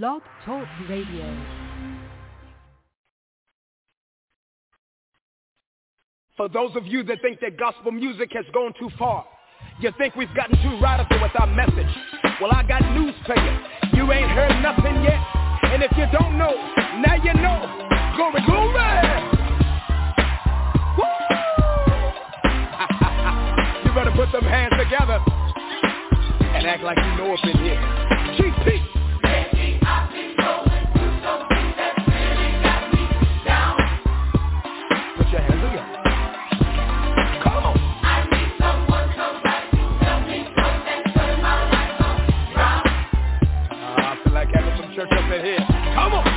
Blog Talk Radio. For those of you that think that gospel music has gone too far, you think we've gotten too radical with our message. Well, I got news for you. You ain't heard nothing yet. And if you don't know, now you know. Glory, glory! you better put them hands together and act like you know up in here. GP! in here. Come on.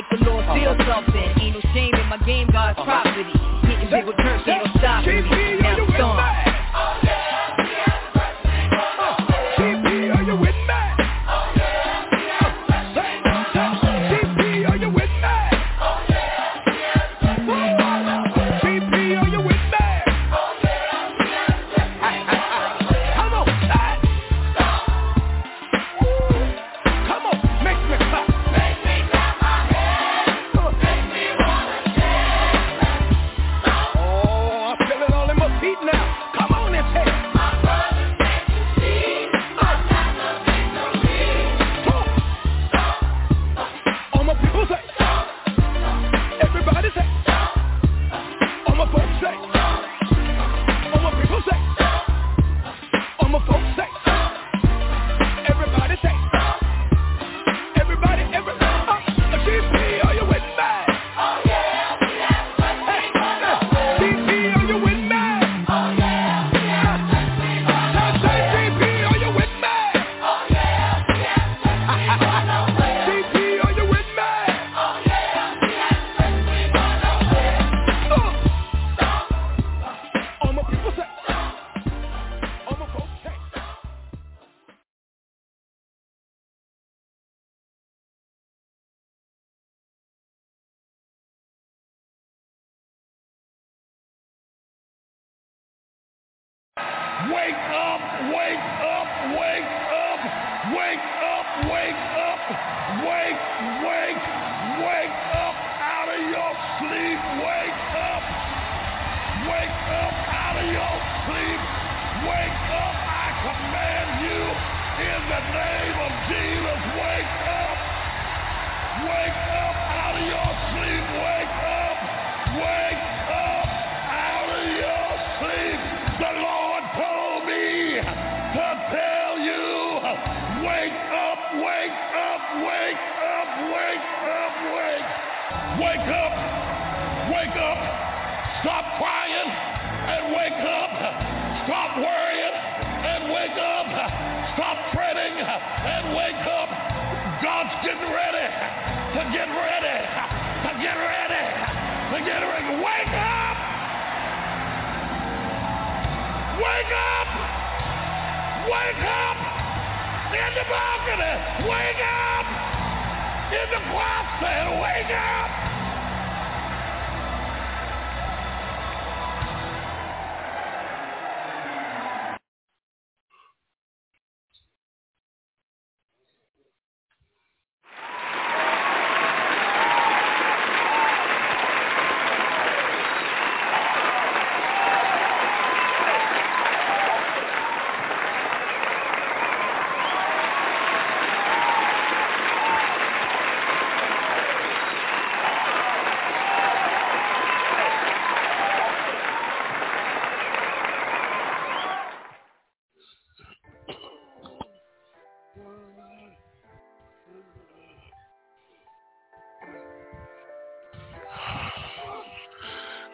make the Lord feel something. Ain't no shame in my game, God's uh-huh. property.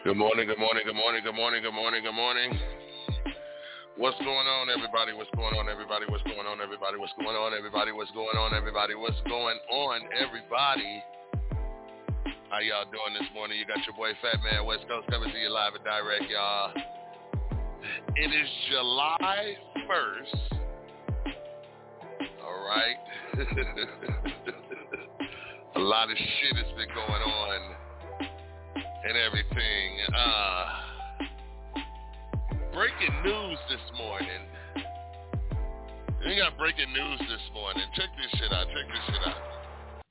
Good morning, good morning, good morning, good morning, good morning, good morning. What's going on, everybody? What's going on, everybody? What's going on, everybody? What's going on, everybody? What's going on, everybody? What's going on, everybody? How y'all doing this morning? You got your boy Fat Man West Coast coming to you live and direct, y'all. It is July 1st. All right. A lot of shit has been going on and everything. Uh, breaking news this morning. We got breaking news this morning. Check this shit out. Check this shit out.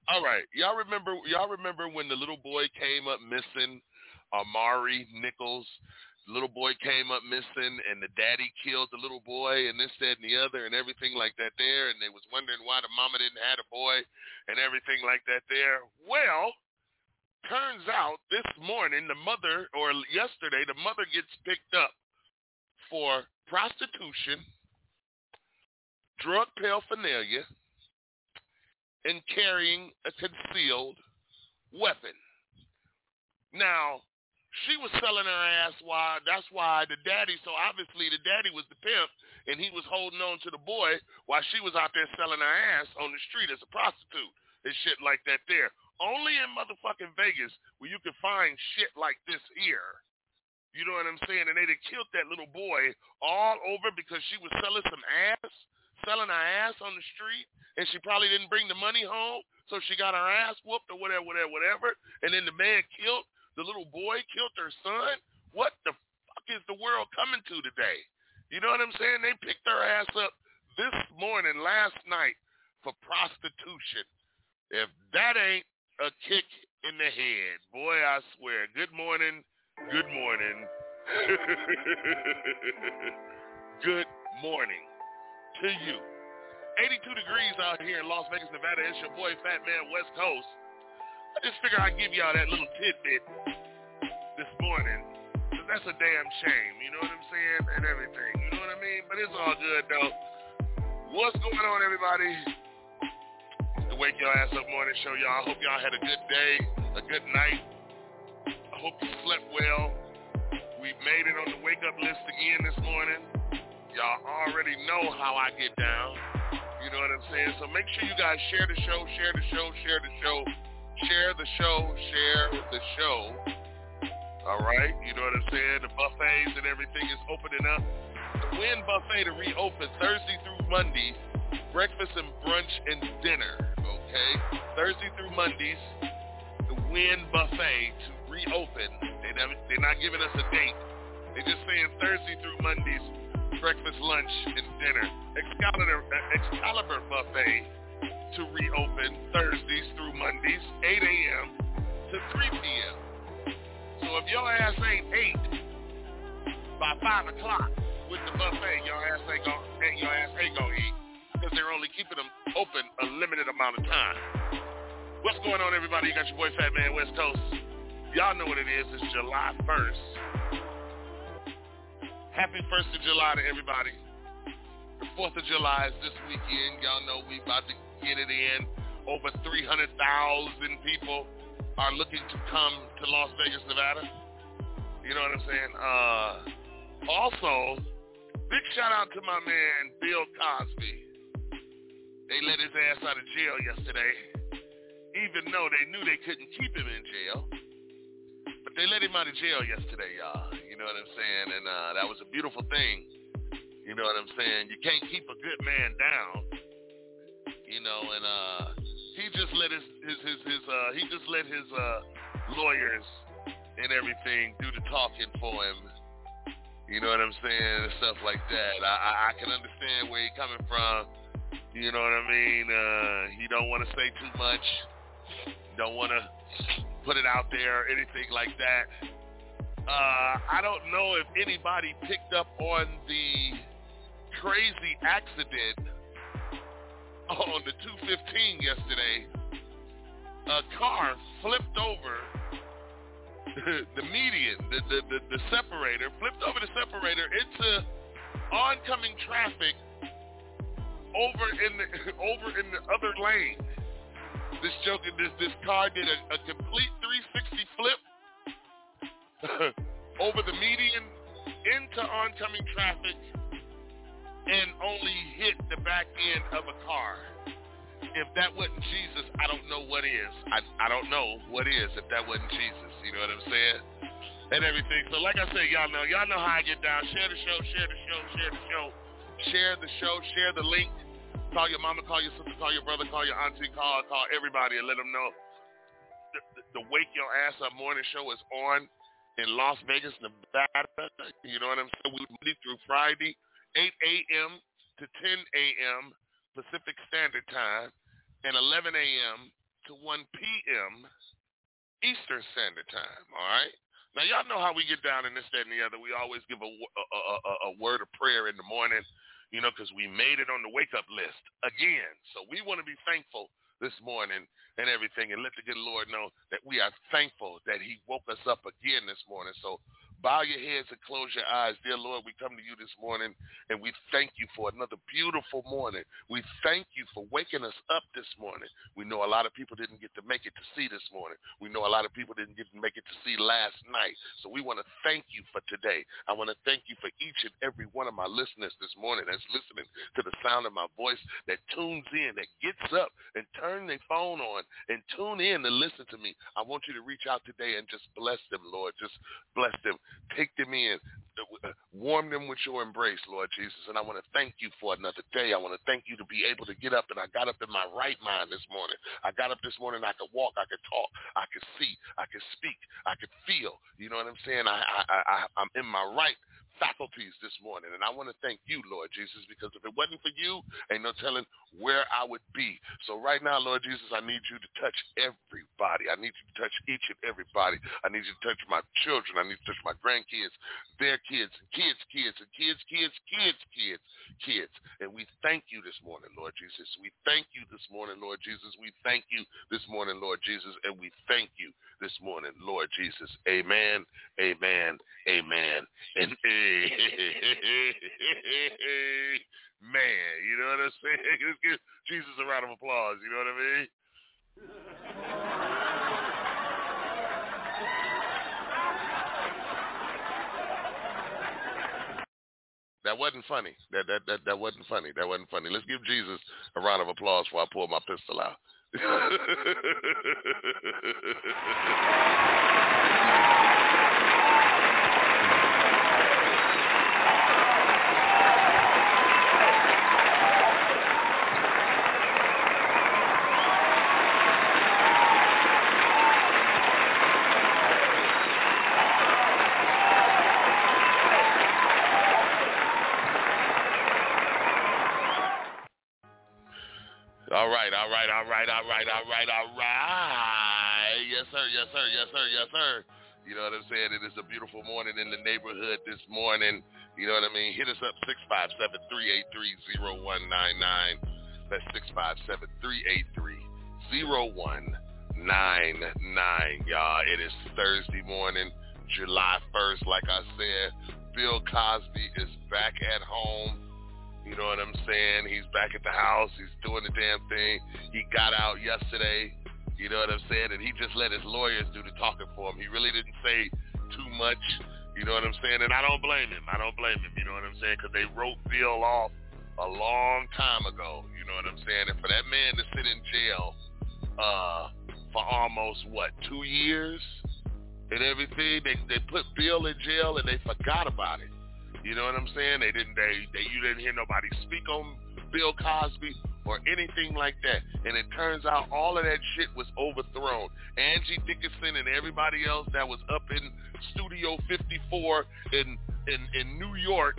All right, y'all remember? Y'all remember when the little boy came up missing, Amari Nichols? The little boy came up missing, and the daddy killed the little boy, and this, that, and the other, and everything like that there. And they was wondering why the mama didn't have a boy, and everything like that there. Well, turns out this morning, the mother, or yesterday, the mother gets picked up for prostitution, drug paraphernalia, and carrying a concealed weapon. Now, she was selling her ass why that's why the daddy so obviously the daddy was the pimp and he was holding on to the boy while she was out there selling her ass on the street as a prostitute and shit like that there. Only in motherfucking Vegas where you can find shit like this here. You know what I'm saying? And they'd have killed that little boy all over because she was selling some ass, selling her ass on the street, and she probably didn't bring the money home, so she got her ass whooped or whatever, whatever, whatever. And then the man killed the little boy, killed her son. What the fuck is the world coming to today? You know what I'm saying? They picked her ass up this morning, last night, for prostitution. If that ain't a kick in the head. Boy, I swear. Good morning. Good morning. good morning to you. 82 degrees out here in Las Vegas, Nevada. It's your boy Fat Man West Coast. I just figure I'd give y'all that little tidbit this morning. That's a damn shame. You know what I'm saying? And everything. You know what I mean? But it's all good though. What's going on, everybody? The Wake Your Ass Up Morning Show, y'all. I hope y'all had a good day, a good night. I hope you slept well. We made it on the wake up list again this morning. Y'all already know how I get down. You know what I'm saying? So make sure you guys share the show, share the show, share the show, share the show, share the show. All right? You know what I'm saying? The buffets and everything is opening up. The Wynn Buffet to reopen Thursday through Monday. Breakfast and brunch and dinner okay? Thursday through Mondays, the Wynn Buffet to reopen. They they're not giving us a date. They're just saying Thursday through Mondays, breakfast, lunch, and dinner. Excalibur, Excalibur Buffet to reopen Thursdays through Mondays, 8 a.m. to 3 p.m. So if your ass ain't 8 by 5 o'clock with the buffet, your ass ain't gonna, your ass ain't gonna eat because they're only keeping them open a limited amount of time. What's going on, everybody? You got your boy Fat Man West Coast. Y'all know what it is. It's July 1st. Happy 1st of July to everybody. The 4th of July is this weekend. Y'all know we about to get it in. Over 300,000 people are looking to come to Las Vegas, Nevada. You know what I'm saying? Uh, also, big shout out to my man Bill Cosby. They let his ass out of jail yesterday, even though they knew they couldn't keep him in jail. But they let him out of jail yesterday, y'all. You know what I'm saying? And uh, that was a beautiful thing. You know what I'm saying? You can't keep a good man down. You know, and uh, he just let his his his, his uh, he just let his uh, lawyers and everything do the talking for him. You know what I'm saying? And stuff like that. I, I, I can understand where he's coming from. You know what I mean? Uh, he don't want to say too much. Don't want to put it out there, or anything like that. Uh, I don't know if anybody picked up on the crazy accident on the 215 yesterday. A car flipped over the median, the, the, the, the separator, flipped over the separator into oncoming traffic over in the over in the other lane. This joke, this this car did a, a complete 360 flip over the median into oncoming traffic and only hit the back end of a car if that wasn't Jesus, I don't know what is. I, I don't know what is if that wasn't Jesus. You know what I'm saying? And everything. So like I said, y'all know, y'all know how I get down. Share the show, share the show, share the show, share the show, share the link. Call your mama, call your sister, call your brother, call your auntie, call call everybody and let them know the, the, the Wake Your Ass Up morning show is on in Las Vegas, Nevada. You know what I'm saying? We Monday through Friday, 8 a.m. to 10 a.m. Pacific Standard Time and 11 a.m. to 1 p.m. Eastern Standard Time. All right. Now y'all know how we get down in this, that, and the other. We always give a, a, a, a word of prayer in the morning, you know, because we made it on the wake up list again. So we want to be thankful this morning and everything, and let the good Lord know that we are thankful that He woke us up again this morning. So Bow your heads and close your eyes. Dear Lord, we come to you this morning and we thank you for another beautiful morning. We thank you for waking us up this morning. We know a lot of people didn't get to make it to see this morning. We know a lot of people didn't get to make it to see last night. So we want to thank you for today. I want to thank you for each and every one of my listeners this morning that's listening to the sound of my voice, that tunes in, that gets up and turn their phone on and tune in to listen to me. I want you to reach out today and just bless them, Lord. Just bless them. Take them in. Warm them with your embrace, Lord Jesus. And I want to thank you for another day. I want to thank you to be able to get up. And I got up in my right mind this morning. I got up this morning. I could walk. I could talk. I could see. I could speak. I could feel. You know what I'm saying? I, I, I, I'm in my right faculties this morning. And I want to thank you, Lord Jesus, because if it wasn't for you, ain't no telling where I would be. So right now, Lord Jesus, I need you to touch everybody. I need you to touch each and everybody. I need you to touch my children. I need to touch my grandkids, their kids, kids, kids, and kids, kids, kids, kids, kids. And we thank you this morning, Lord Jesus. We thank you this morning, Lord Jesus. We thank you this morning, Lord Jesus. And we thank you this morning, Lord Jesus. Amen, amen, amen, and amen. Man, you know what I'm saying? Let's give Jesus a round of applause, you know what I mean? That wasn't funny. That, that that that wasn't funny. That wasn't funny. Let's give Jesus a round of applause before I pull my pistol out. right, all right, all right, all right. Yes, sir, yes, sir, yes, sir, yes, sir. You know what I'm saying? It is a beautiful morning in the neighborhood this morning. You know what I mean? Hit us up, 657-383-0199. That's 657-383-0199, y'all. It is Thursday morning, July 1st. Like I said, Bill Cosby is back at home you know what I'm saying? He's back at the house. He's doing the damn thing. He got out yesterday You know what I'm saying? And he just let his lawyers do the talking for him. He really didn't say too much. You know what I'm saying? And I don't blame him. I don't blame him. You know what I'm saying? Because they wrote Bill off a long time ago. You know what I'm saying? And for that man to sit in jail uh, for almost what two years and everything, they they put Bill in jail and they forgot about it. You know what I'm saying? They didn't. They, they you didn't hear nobody speak on Bill Cosby or anything like that. And it turns out all of that shit was overthrown. Angie Dickinson and everybody else that was up in Studio 54 in in, in New York,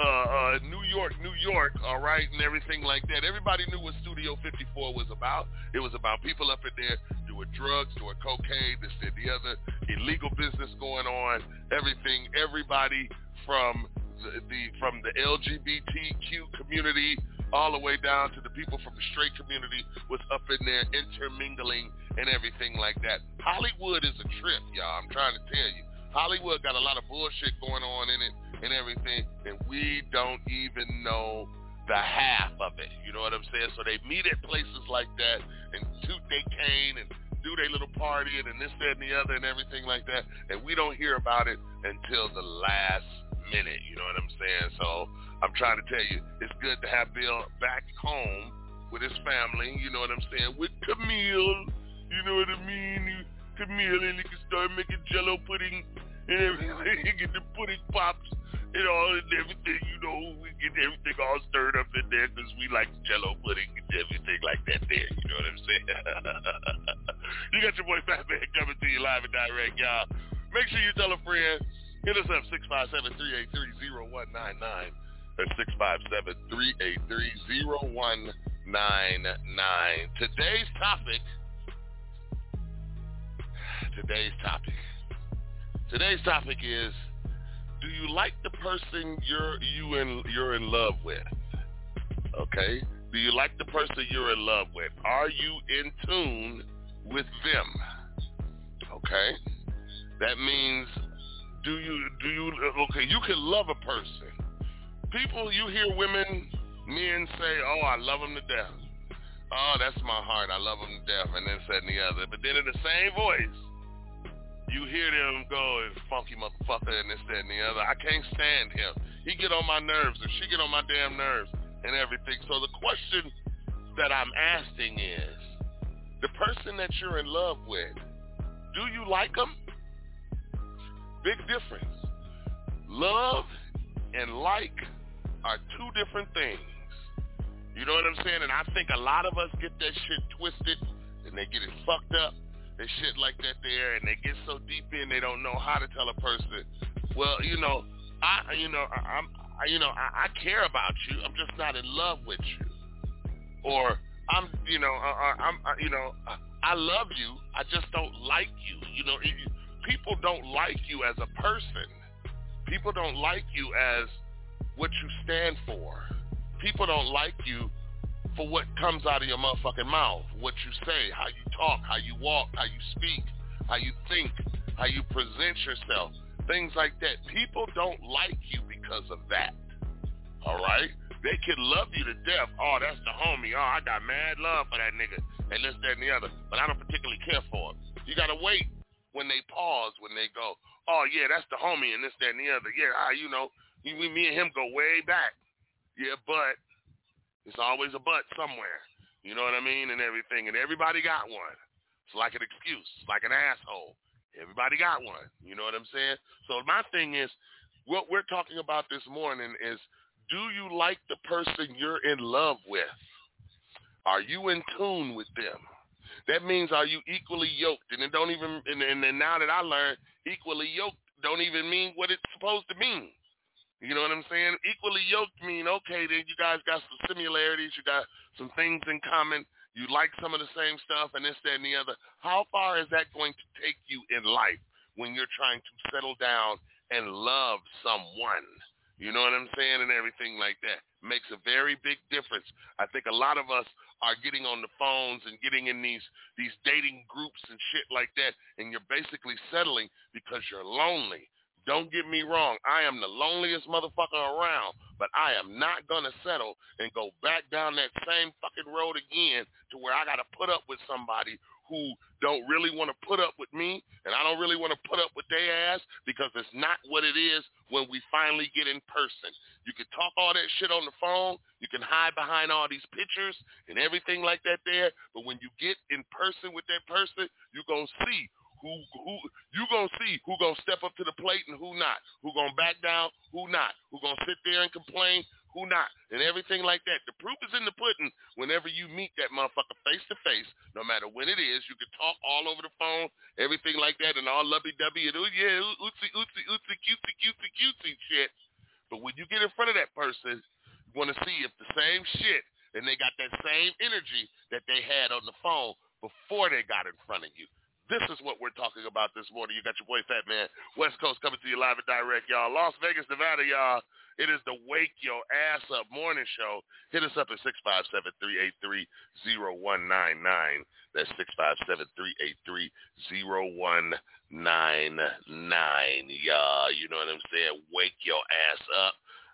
uh, uh, New York, New York, all right, and everything like that. Everybody knew what Studio 54 was about. It was about people up in there doing drugs, doing cocaine, this and the other, illegal business going on, everything. Everybody from the, from the LGBTQ community all the way down to the people from the straight community was up in there intermingling and everything like that. Hollywood is a trip, y'all. I'm trying to tell you. Hollywood got a lot of bullshit going on in it and everything, and we don't even know the half of it. You know what I'm saying? So they meet at places like that and toot their cane and do their little party and this, that, and the other and everything like that, and we don't hear about it until the last minute. You know what I'm saying? So I'm trying to tell you, it's good to have Bill back home with his family, you know what I'm saying, with Camille, you know what I mean, Camille, and he can start making jello pudding and everything, get the pudding pops and all and everything, you know, we get everything all stirred up in there because we like jello pudding and everything like that there, you know what I'm saying? you got your boy Fat Man coming to you live and direct, y'all. Make sure you tell a friend. Hit us up, 657-383-0199. That's 657-383-0199. Today's topic, today's topic, today's topic is, do you like the person you're, you in, you're in love with? Okay? Do you like the person you're in love with? Are you in tune with them? Okay? That means do you do you okay you can love a person people, you hear women, men say, oh, I love them to death. Oh, that's my heart. I love them to death. And then said and the other. But then in the same voice, you hear them go, funky motherfucker and this, that, and the other. I can't stand him. He get on my nerves or she get on my damn nerves and everything. So the question that I'm asking is, the person that you're in love with, do you like them? Big difference. Love and like are two different things. You know what I'm saying? And I think a lot of us get that shit twisted and they get it fucked up and shit like that there and they get so deep in they don't know how to tell a person, well, you know, I, you know, I, I, you know, I, I care about you. I'm just not in love with you. Or I'm, you know, I, I'm, I, you know, I love you. I just don't like you. You know, people don't like you as a person. People don't like you as what you stand for. People don't like you for what comes out of your motherfucking mouth, what you say, how you talk, how you walk, how you speak, how you think, how you present yourself, things like that. People don't like you because of that. All right? They could love you to death. Oh, that's the homie. Oh, I got mad love for that nigga and this, that, and the other. But I don't particularly care for him. You got to wait when they pause, when they go, oh, yeah, that's the homie and this, that, and the other. Yeah, ah, you know, we, me and him go way back. Yeah, but it's always a but somewhere. You know what I mean? And everything. And everybody got one. It's like an excuse. It's like an asshole. Everybody got one. You know what I'm saying? So my thing is, what we're talking about this morning is, do you like the person you're in love with? Are you in tune with them? That means are you equally yoked? And it don't even, and, and, and now that I learned, equally yoked don't even mean what it's supposed to mean. You know what I'm saying? Equally yoked mean, okay, then you guys got some similarities. You got some things in common. You like some of the same stuff and this, that, and the other. How far is that going to take you in life when you're trying to settle down and love someone? You know what I'm saying? And everything like that makes a very big difference. I think a lot of us are getting on the phones and getting in these these dating groups and shit like that, and you're basically settling because you're lonely Don't get me wrong. I am the loneliest motherfucker around, but I am not to settle and go back down that same fucking road again to where I got to put up with somebody who don't really want to put up with me and I don't really want to put up with their ass because it's not what it is when we finally get in person. You can talk all that shit on the phone. You can hide behind all these pictures and everything like that there. But when you get in person with that person, you're going to see who who you gonna see who gonna step up to the plate and who not, who gonna back down, who not, who gonna sit there and complain, who not, and everything like that. The proof is in the pudding. Whenever you meet that motherfucker face to face, no matter when it is, you can talk all over the phone, everything like that, and all lovey dovey and oh yeah, oopsie oopsie oopsie cutesy cutesy cutesy shit. But when you get in front of that person, you want to see if the same shit and they got that same energy that they had on the phone before they got in front of you. This is what we're talking about this morning. You got your boy Fat Man, West Coast coming to you live and direct, y'all. Las Vegas, Nevada, y'all. It is the Wake Your Ass Up morning show. Hit us up at 657-383-0199. That's 657-383-0199, y'all. You know what I'm saying? Wake your ass up.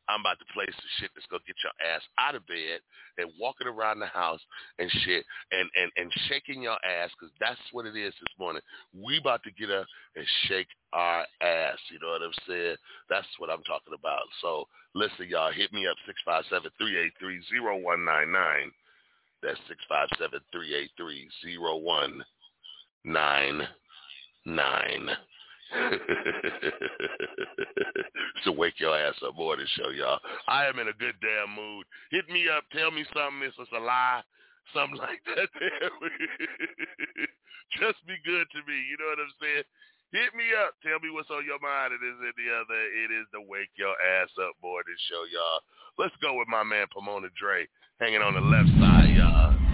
I'm about to play some shit that's gonna get your ass out of bed and walking around the house and shit and and and shaking your ass because that's what it is this morning. We about to get up and shake our ass. You know what I'm saying? That's what I'm talking about. So listen, y'all, hit me up six five seven three eight three zero one nine nine. That's six five seven three eight three zero one nine nine. so wake your ass up morning show, y'all. I am in a good damn mood. Hit me up. Tell me something. If it's a lie. Something like that. Just be good to me. You know what I'm saying? Hit me up. Tell me what's on your mind. It is in the other. It is the Wake Your Ass Up morning show, y'all. Let's go with my man Pomona Dre hanging on the left side, y'all.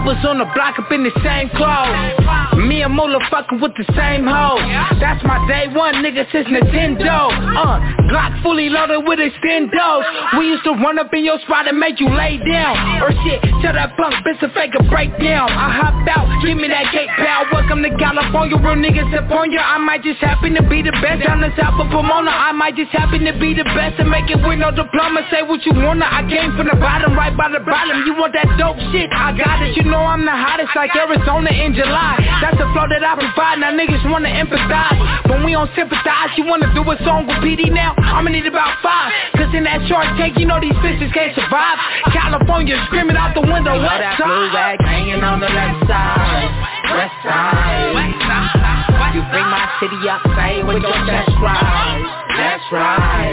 Was on the block up in the same clothes. Me and Moolah fucking with the same hoe. That's my day one nigga since Nintendo. Uh, Glock fully loaded with extendos. We used to run up in your spot and make you lay down. Or shit, tell that punk bitch to fake a breakdown. I hop out, give me that cake pal. Welcome to California, real niggas upon you. I might just happen to be the best down the south of Pomona. I might just happen to be the best and make it with no diploma. Say what you wanna. I came from the bottom, right by the bottom. You want that dope shit? I got it. You I'm the hottest like Arizona in July. That's the flow that I provide, now niggas wanna empathize. When we don't sympathize, you wanna do a song with PD now? I'ma need about five. Cause in that short tank, you know these bitches can't survive. California screaming out the window, what that blue rag hanging on the left side. West side. You bring my city up, say with your chest right That's right.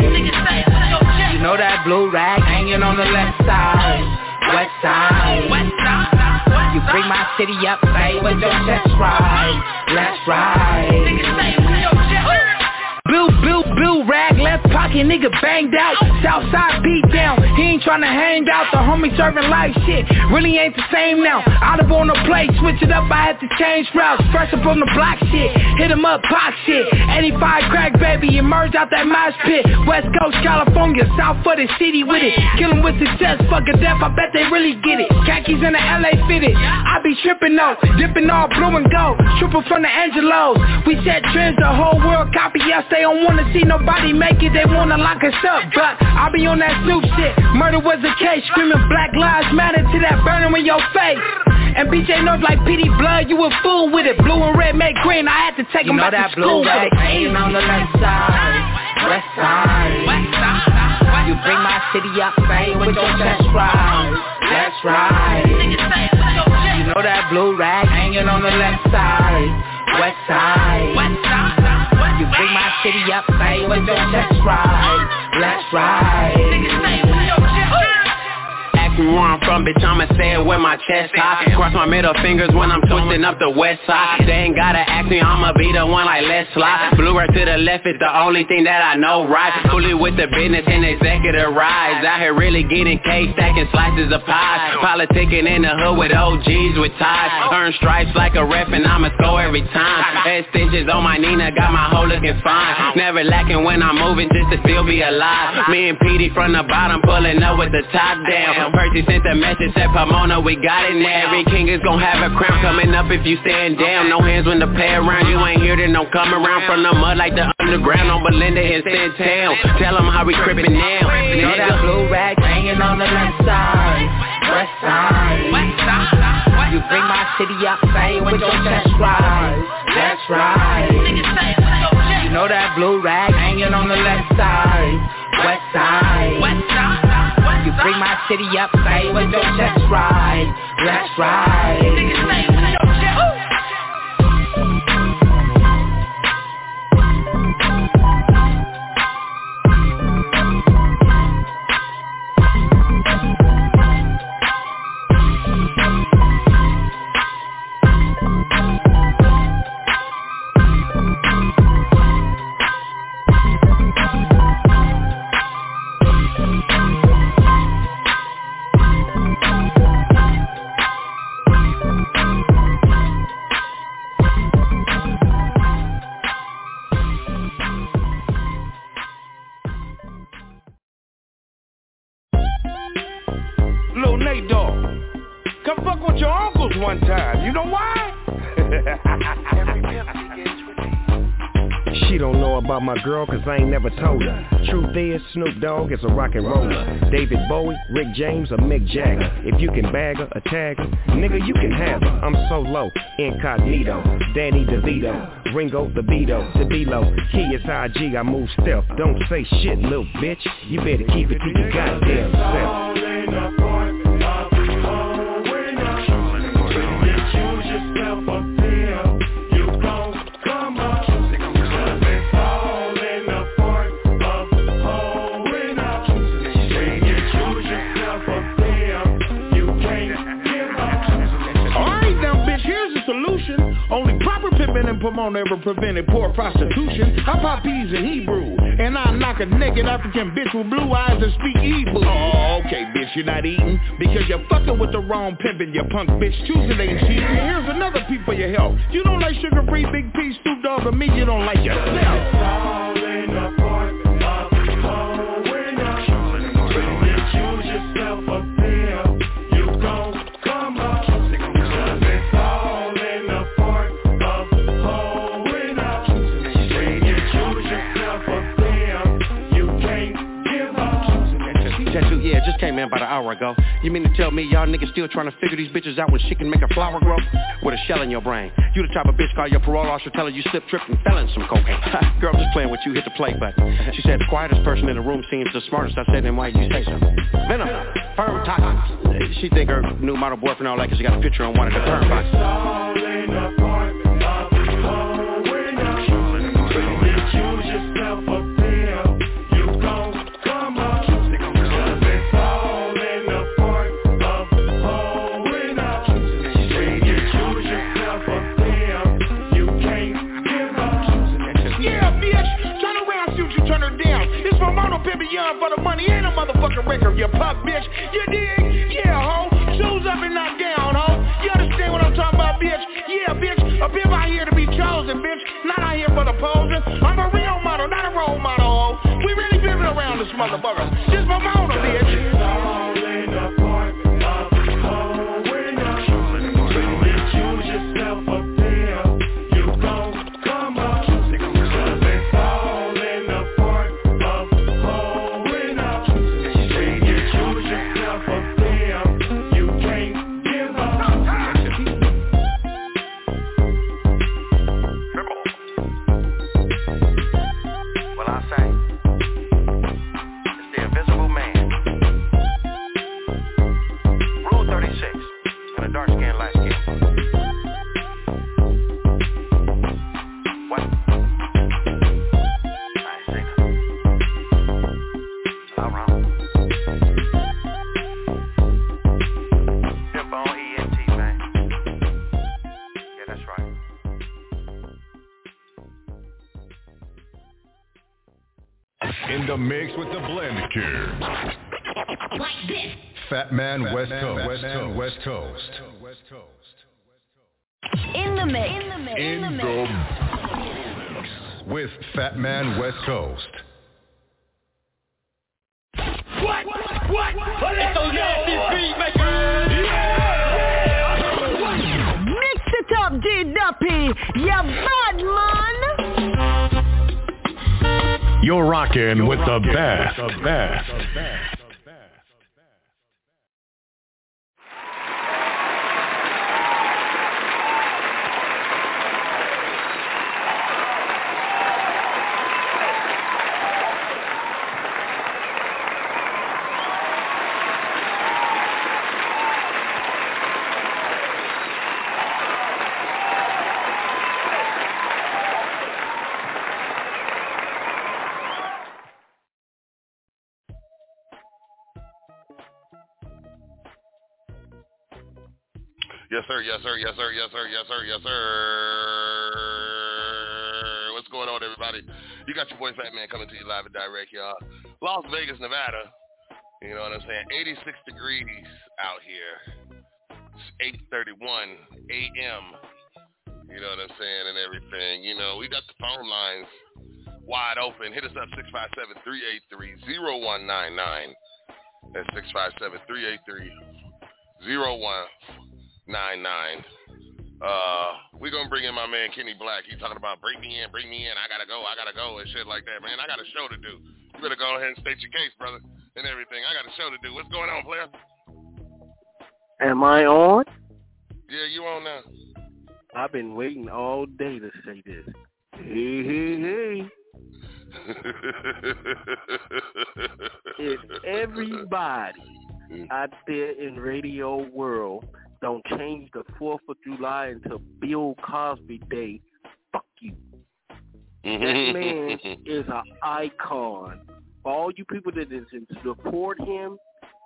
You know that blue rag hanging on the left side. West side. You bring my city up, with your chest right. Let's ride. Blue, blue, blue rag, left pocket, nigga banged out. Southside beat down, he ain't tryna hang out. The homie serving life shit, really ain't the same now. Out of on the plate, switch it up, I had to change routes. Fresh up on the block shit, hit him up, pop shit. 85 crack baby, emerge out that mosh pit. West Coast, California, south of the city with it. Kill him with success, fuck a death, I bet they really get it. Khakis in the LA fitted, I be tripping though, dipping all blue and gold. Triple from the Angelos, we set trends, the whole world copy us, they don't wanna see nobody make it, they wanna lock us up But I be on that Snoop shit Murder was a case, screaming black lives matter to that burning in your face and BJ knows like PD blood, you a fool with it. Blue and red make green, I had to take you him back to school with it. Hanging on the left side, west side. You bring my city up, say with your chest right. That's right. You know that blue rag hanging on the left side, west side. You bring my city up, say with your chest right. Let's ride me where I'm from, bitch, I'ma say it with my chest high. Cross my middle fingers when I'm twisting up the west side. They ain't gotta ask me, I'ma be the one like let's slide. Blue right to the left is the only thing that I know right? Fully with the business and executive rise. Out here really getting cake, stacking slices of pies. Politicking in the hood with OGs with ties. Earn stripes like a ref and I'ma score every time. Head stitches on my Nina, got my whole looking fine. Never lacking when I'm moving just to still be alive. Me and Petey from the bottom pulling up with the top down Percy sent a message, said Pomona, we got it now. Every king is gon' have a crown coming up if you stand down. No hands when the pay around, you ain't here then don't come around. From the mud like the underground on Belinda and Town. Tell them how we crippin' now. You know that blue rag hanging on the left side. West side. West side. You bring my city up, say with your chest rise. That's right. You know that blue rag hanging on the left side. West side. West side bring my city up, say with your chest rise That's right my girl cause I ain't never told her. Truth is Snoop Dogg is a rock and roller. David Bowie, Rick James, or Mick Jagger. If you can bag her, tag her, nigga you can have her. I'm so low, incognito, Danny DeVito Ringo the Beto, the Key is IG, I move stealth. Don't say shit, little bitch. You better keep it to your goddamn self Pomona ever prevented poor prostitution. I pop peas in Hebrew, and I knock a naked African bitch with blue eyes and speak Hebrew. Oh, okay, bitch, you're not eating because you're fucking with the wrong pimpin', you punk bitch. Choosing ain't cheating. Here's another P for your help. You don't like sugar-free Big P, Snoop Dogg, but me, you don't like yourself. Came in about an hour ago. You mean to tell me y'all niggas still trying to figure these bitches out when she can make a flower grow? With a shell in your brain. You the type of bitch call your parole officer telling you slip, tripped, and fell in some cocaine. Girl, I'm just playing with you. Hit the play button. She said the quietest person in the room seems the smartest. I said, then why you say so? Venom, firm toxins. She think her new model boyfriend all like she got a picture on one of the perm motherfucking record, you punk bitch. You dig? Yeah, ho. Shoes up and not down, ho. You understand what I'm talking about, bitch? Yeah, bitch. A pimp out here to be chosen, bitch. Not out here for the posing. I'm a real model, not a role model, ho. We really pimping around this motherfucker. Just my mama, bitch. Fat Man West Coast. West Coast. West Coast. In the mix. In the mix. In the mix. With Fat Man West Coast. What? What? What? It's those nasty beat makers. Mix it up, D-Duppy. You bad man. You're rocking with the best. The best. Yes, sir. Yes, sir. Yes, sir. Yes, sir. Yes, sir. Yes, sir. What's going on, everybody? You got your boy Fat Man coming to you live and direct, y'all. Las Vegas, Nevada. You know what I'm saying? 86 degrees out here. It's 8:31 a.m. You know what I'm saying and everything. You know, we got the phone lines wide open. Hit us up 657-383-0199. That's 657-383-0199. Uh, we're gonna bring in my man Kenny Black. He's talking about bring me in, bring me in. I gotta go, I gotta go, and shit like that. Man, I got a show to do. You better go ahead and state your case, brother, and everything. I got a show to do. What's going on, player? Am I on? Yeah, you on now? I've been waiting all day to say this. Hey, hey, hey. If everybody out there in radio world don't change the 4th of July into Bill Cosby Day, fuck you. That man is an icon. For all you people that is in support him,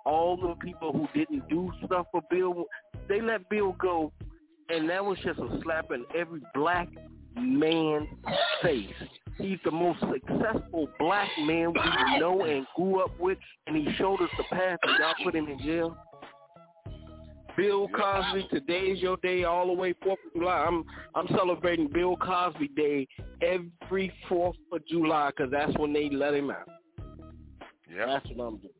all the people who didn't do stuff for Bill, they let Bill go, and that was just a slap in every black man's face. He's the most successful black man we know and grew up with, and he showed us the path, and y'all put him in jail. Bill Cosby, today is your day all the way 4th of July. I'm I'm celebrating Bill Cosby Day every 4th of July because that's when they let him out. Yeah. That's what I'm doing.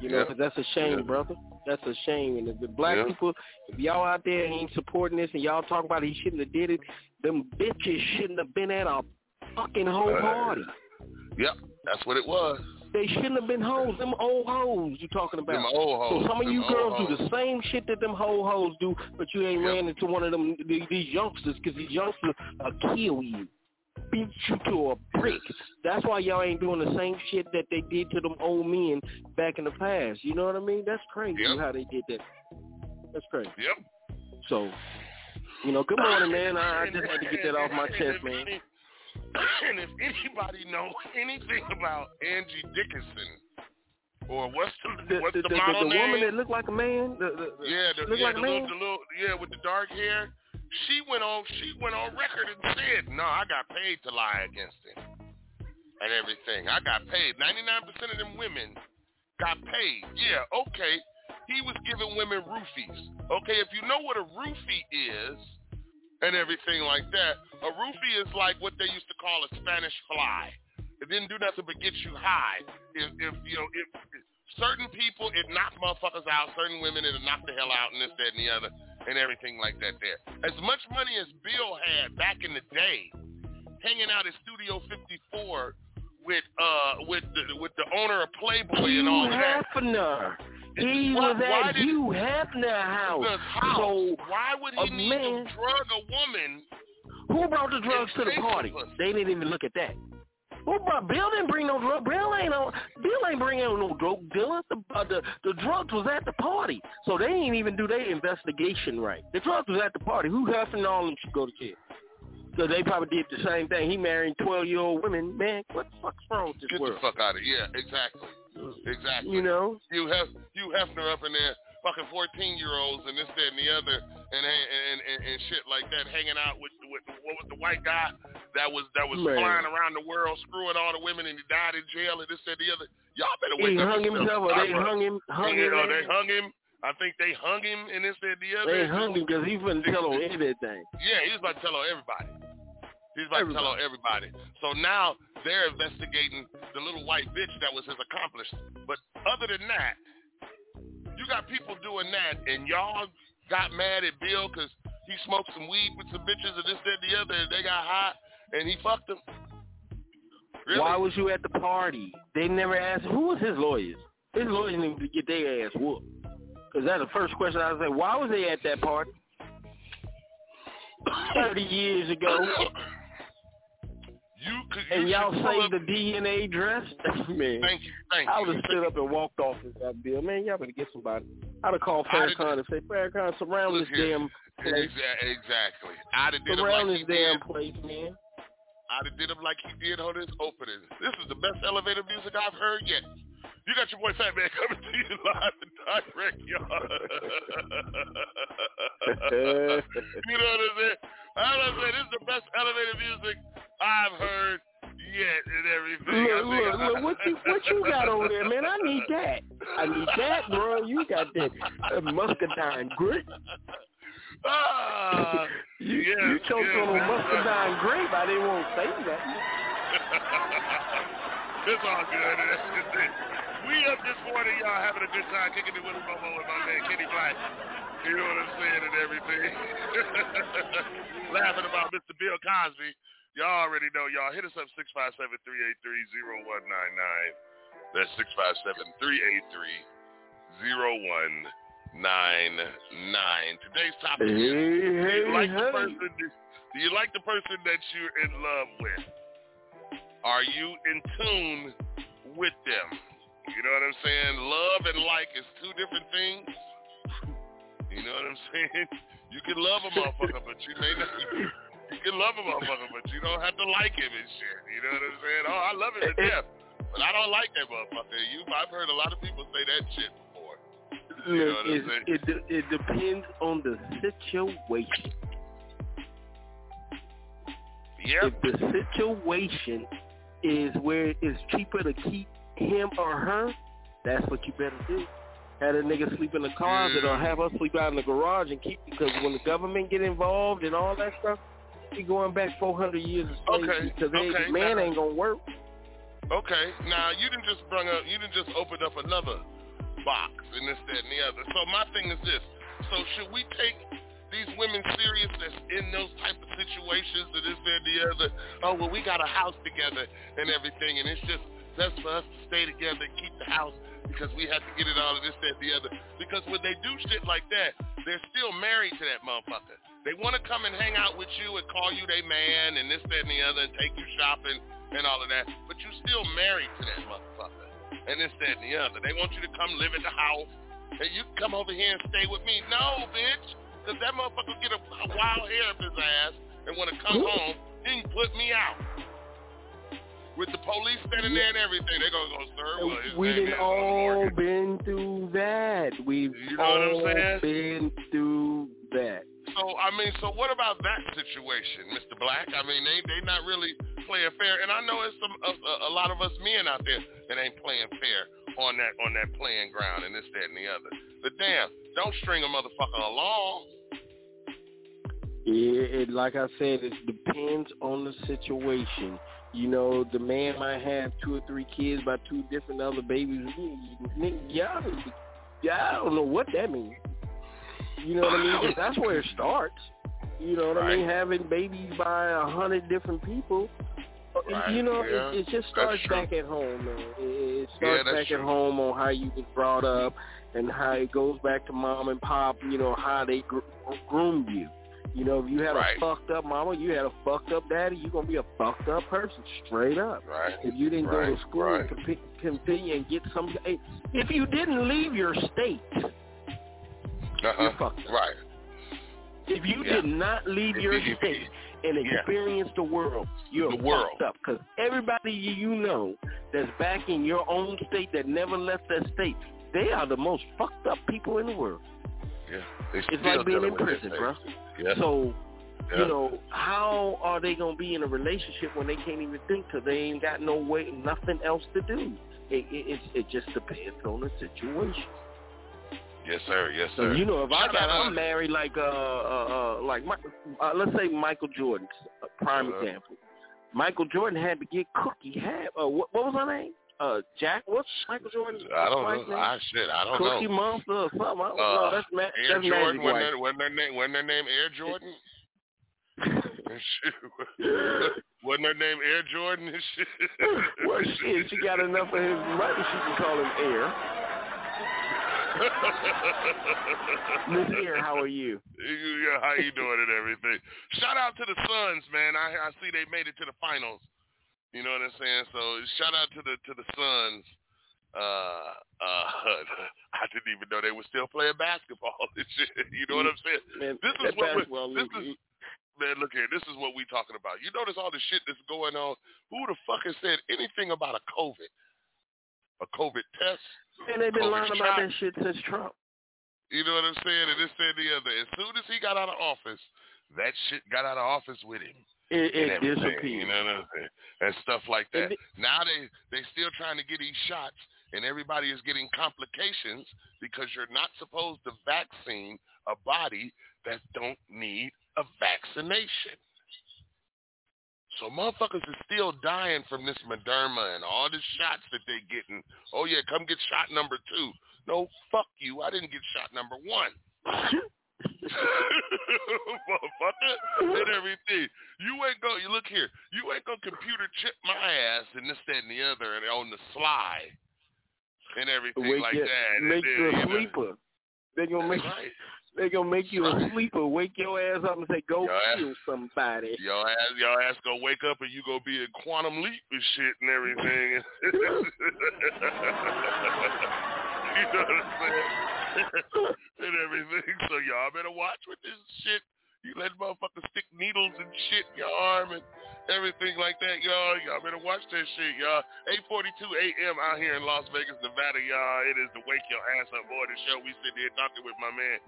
You know. 'cause that's a shame, Yeah. brother. That's a shame. And if the black Yeah. people, if y'all out there ain't supporting this and y'all talk about he shouldn't have did it, them bitches shouldn't have been at a fucking home Uh, party. Yep, that's what it was. They shouldn't have been hoes. Them old hoes you talking about. Them old hoes. So some of Them you old girls do the same shit that them whole hoes do, but you ain't ran into one of them these, these youngsters because these youngsters will kill you, beat you to a brick. That's why y'all ain't doing the same shit that they did to them old men back in the past. You know what I mean? That's crazy Yep. how they did that. That's crazy. Yep. So, you know, good morning, man. I, I just had to get that off my chest, man. And if anybody know anything about Angie Dickinson, or what's the, The, what's the, the, the, the, model the name? woman that looked like a man. The, the, the, yeah, the, yeah, like the, little, the little, yeah, with the dark hair. She went on, she went on record and said, "No, I got paid to lie against him and everything. I got paid. Ninety-nine percent of them women got paid. Yeah, okay. He was giving women roofies. Okay, if you know what a roofie is and everything like that, a roofie is like what they used to call a Spanish fly. It didn't do nothing but get you high. If, if you know, if, if certain people, it knocked motherfuckers out. Certain women, it knocked the hell out, and this, that, and the other, and everything like that. There, as much money as Bill had back in the day, hanging out at Studio 54 with uh with the with the owner of Playboy and all that. Hefner. He Why- was why at Hugh house. The house. So Why would a he need man- to drug a woman? who brought the drugs to the party? They didn't even look at that. Who brought? Bill didn't bring no drug. Bill ain't no. Bill ain't bringing no drug dealer. The, uh, the the drugs was at the party, so they didn't even do their investigation right. The drugs was at the party. Who Hefner and all them should go to jail. So they probably did the same thing. He married twelve year old women. Man, what the fuck's wrong with this Get world? the fuck out of here. Yeah, exactly. Exactly. You know? You have you Hefner up in there, fucking fourteen year olds and this, that, and the other, and and and, and shit like that, hanging out with with what was the white guy that was that was Man. flying around the world screwing all the women and he died in jail and this and the other. Y'all better wake He up. hung himself, or they hung him, hung you him. they hung him. I think they hung him and this and the other. They hung him because he wouldn't tell on everything. Yeah, he was about to tell on everybody. He's about to tell on everybody. So now they're investigating the little white bitch that was his accomplice. But other than that, you got people doing that, and y'all got mad at Bill because he smoked some weed with some bitches and this, that, and the other, and they got hot, and he fucked them. Really? Why was you at the party? They never asked who was his lawyers. His lawyers needed to get their ass whooped. Because that's the first question I was like, why was they at that party? Thirty years ago. You could, and y'all saved the DNA dress? man. Thank you, thank I would have stood up and walked off with that bill. Man, y'all better get somebody. I'd have called Farrakhan and say, Farrakhan, surround this here. damn place. Exa- Exactly. I'd have did Surround like this damn did. place, man. I'd have did him like he did on his opening. This is the best elevator music I've heard yet. You got your boy Fat Man coming to you live and direct, y'all. you know what I'm saying? I'm gonna say this is the best elevator music I've heard yet and everything. Look, look, look, what you what you got over there, man? I need that. I need that, bro. You got that uh, muscadine grit. Ah, you yes, you choked yes. on a muscadine grape. I didn't want to say that. it's all good. we up this morning, y'all having a good time kicking it with Momo and my man Kenny Black. You know what I'm saying and everything. Laughing about Mr. Bill Cosby. Y'all already know, y'all. Hit us up 657-383-0199. That's 657-383-0199. Today's topic is, do you like the person do you like the person that you're in love with? Are you in tune with them? You know what I'm saying? Love and like is two different things. You know what I'm saying? You can love a motherfucker, but you may not. You can love a motherfucker, but you don't have to like him and shit. You know what I'm saying? Oh, I love him to death, but I don't like that motherfucker. You, I've heard a lot of people say that shit before. You know Look, what I'm it, saying? it de- it depends on the situation. Yep. If the situation is where it's cheaper to keep him or her, that's what you better do. Have a nigga sleep in the closet or have us sleep out in the garage and keep because when the government get involved and all that stuff, we going back 400 years of slavery Okay, because they- okay, man ain't gonna work. Okay, now you didn't just bring up, you didn't just open up another box and this, that, and the other. So my thing is this: so should we take these women serious that's in those type of situations and this, that, and the other? Oh well, we got a house together and everything, and it's just best for us to stay together and keep the house because we have to get it all of this, that, and the other. Because when they do shit like that, they're still married to that motherfucker. They want to come and hang out with you and call you their man and this, that, and the other and take you shopping and all of that. But you're still married to that motherfucker and this, that, and the other. They want you to come live at the house and you can come over here and stay with me. No, bitch. Because that motherfucker get a, a wild hair up his ass and want to come home, he can put me out. With the police standing there and everything, they're going to go, sir, well, we name done is all been through that. We've You know what I'm all saying? been through that. So I mean, so what about that situation, Mr. Black? I mean, they they not really playing fair, and I know it's some a, a, lot of us men out there that ain't playing fair on that on that playing ground and this, that, and the other. But damn, don't string a motherfucker along. Yeah, it, like I said, it depends on the situation. You know, the man might have two or three kids by two different other babies. Y'all, y'all I don't know what that means. You know what I mean? 'Cause that's where it starts. You know what I mean? Having babies by a hundred different people. Right, You know, yeah. it, it just starts back at home, man. It, it starts that's back true. at home on how you was brought up and how it goes back to mom and pop. You know how they gr- groomed you. You know, if you had Right. a fucked up mama, you had a fucked up daddy, you're gonna be a fucked up person, straight up. Right. If you didn't go to school right. and comp- continue and get some, if you didn't leave your state, Uh-huh. you're fucked up. Right. If you Yeah. did not leave your state and Yeah. experience the world, you're The world. fucked up. Because everybody you know that's back in your own state that never left that state, they are the most fucked up people in the world. Yeah. It's like being in prison, bro. Yeah. So yeah. you know, how are they gonna be in a relationship when they can't even think? Cause they ain't got no way, nothing else to do. It it, it just depends on the situation. Yes, sir. Yes, sir. So, you know, if I got, I'm married like uh uh, uh like my, uh, let's say Michael Jordan, a prime uh example. Michael Jordan had to get Cookie. Had uh, what, what was her name? Uh, Jack. What's Michael Jordan? I don't know. I shit. I don't Cookie know. Cookie Monster or something. I don't uh, know. That's, ma- Air that's Jordan. When their, when their name when their name Air Jordan. Wasn't her name Air Jordan and shit? well, shit, she got enough of his money. She can call him Air. Miss how are you? Yeah, how you doing and everything? Shout out to the Suns, man. I I see they made it to the finals. You know what I'm saying? So shout out to the to the Suns. Uh, uh, I didn't even know they were still playing basketball. And shit. You know what I'm saying? Man, this is what this is man. Look here, this is what we talking about. You notice all the shit that's going on. Who the fuck has said anything about a COVID? A COVID test? And they've been lying about that shit since Trump. You know what I'm saying? And this and the other. As soon as he got out of office, that shit got out of office with him. It, it disappeared. You know what I'm saying? And stuff like that. It, now they they still trying to get these shots, and everybody is getting complications because you're not supposed to vaccine a body that don't need a vaccination. So motherfuckers are still dying from this Moderna and all the shots that they're getting. Oh yeah, come get shot number two. No, fuck you. I didn't get shot number one. Motherfucker and everything. You ain't go. You look here. You ain't gonna computer chip my ass and this, that, and the other, and on the sly and everything Wake like you, that. Make and you then, a sleeper. They gonna make right. They gonna make you a sleeper. Wake your ass up and say, "Go your kill ass, somebody." Your ass, your ass gonna wake up and you gonna be in quantum leap and shit and everything. you know what I'm saying? and everything. So y'all better watch with this shit. You let motherfuckers stick needles and shit in your arm and everything like that, y'all. Y'all better watch that shit, y'all. 8:42 a.m. out here in Las Vegas, Nevada, y'all. It is the Wake Your Ass Up Boy the show. We sit here talking with my man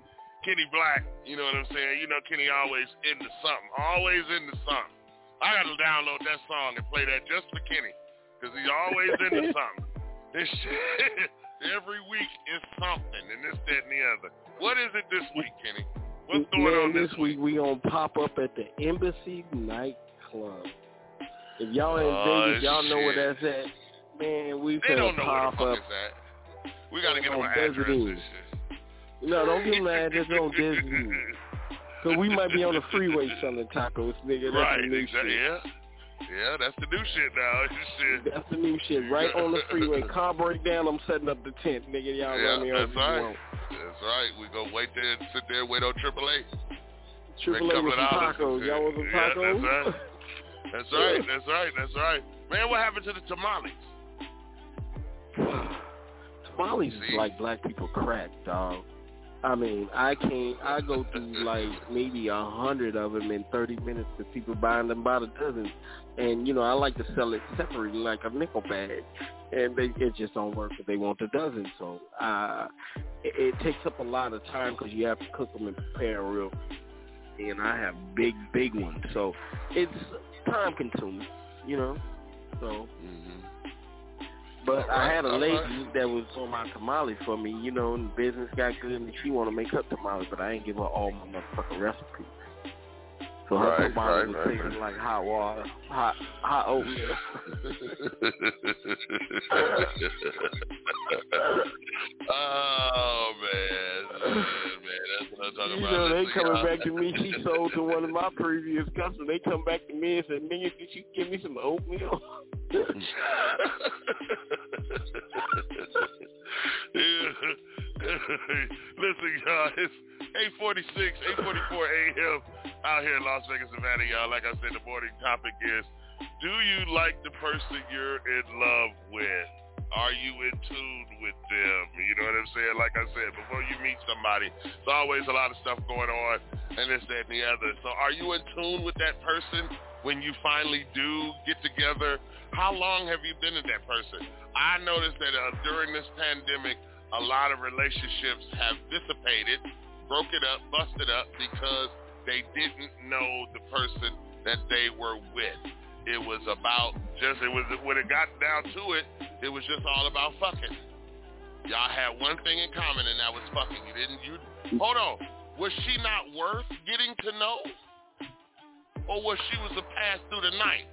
Kenny Black. You know what I'm saying? You know Kenny always into something, always into something. I gotta download that song and play that just for Kenny, cause he's always into something. This shit every week is something, and this, that, and the other. What is it this week, Kenny? What's going Man, on this week? We gonna pop up at the Embassy Nightclub. If y'all in oh, Vegas, y'all know where that's at. Man, we they don't know pop where the fuck up. It's at. We gotta get them an address and shit. No, don't give mad. address on Inn. So we might be on the freeway selling tacos, nigga. That's right, the new exactly. shit. Yeah. Yeah, that's the new shit now. shit. That's the new shit. Right on the freeway. Car break down, I'm setting up the tent, nigga. Y'all yeah, run me that's over right. you. That's right. We go wait there and sit there and wait on AAA. Triple A with some tacos. Y'all want some yeah, tacos? That's right. That's right. That's right. That's right. Man, what happened to the tamales? Tamales is like black people crack, dog. I mean, I can't. I go through like maybe a hundred of them in thirty minutes with people buying them by the dozen, and you know I like to sell it separately like a nickel bag, and they it just don't work if they want the dozen. So uh, it, it takes up a lot of time because you have to cook them and prepare real. And I have big, big ones, so it's time consuming, you know. So. Mm-hmm. But right, I had a uh-huh. lady right. that was on my tamale for me, you know, and business got good and she want to make up tamales, but I ain't give her all my motherfucking recipes. So her Right, tamales right, was right, tasting like hot water, hot hot oatmeal. oh man, man, man, that's what I'm talking you about. know, they coming back to me. She sold to one of my previous customers. They come back to me and said, "Nigga, did you give me some oatmeal?" Listen, it's 846, 844 a.m. out here in Las Vegas, Nevada, y'all. Like I said, the morning topic is, do you like the person you're in love with? Are you in tune with them? You know what I'm saying? Like I said, before you meet somebody, there's always a lot of stuff going on and this, that, and the other. So are you in tune with that person when you finally do get together? How long have you been with that person? I noticed that uh, during this pandemic, a lot of relationships have dissipated, broken up, busted up because they didn't know the person that they were with. It was about just it was when it got down to it, it was just all about fucking. Y'all had one thing in common, and that was fucking. You didn't. You hold on. Was she not worth getting to know, or was she was a pass through the night?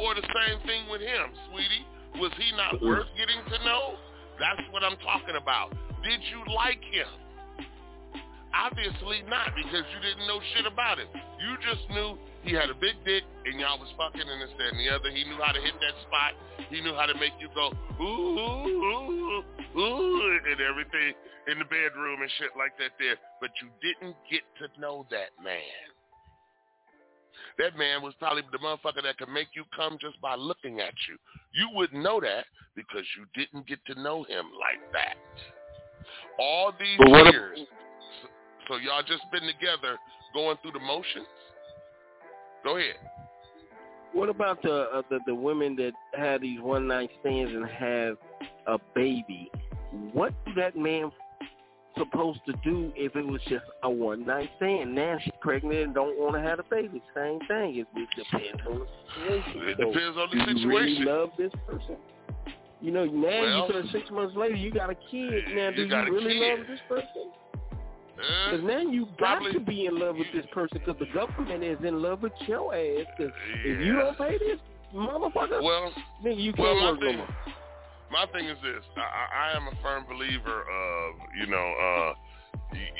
Or the same thing with him, sweetie. Was he not worth getting to know? That's what I'm talking about. Did you like him? Obviously not, because you didn't know shit about it. You just knew he had a big dick and y'all was fucking and this, that, and the other. He knew how to hit that spot. He knew how to make you go, ooh, ooh, ooh, and everything in the bedroom and shit like that there. But you didn't get to know that man. That man was probably the motherfucker that could make you come just by looking at you. You wouldn't know that because you didn't get to know him like that. All these years, so y'all just been together going through the motions? Go ahead. What about the uh, the the women that have these one night stands and have a baby? What that man supposed to do if it was just a one night stand? Now she's pregnant and don't want to have a baby. Same thing. It, it depends on the situation. It depends on the do situation. You really love this person. You know, now Well- you said six months later you got a kid. Now, do You you, really kid. love this person? Because now you got probably- to be in love with this person because the government is in love with your ass. 'Cause if you don't pay this motherfucker, well, then you can't my work no more. my thing is this: I, I am a firm believer of you know, uh,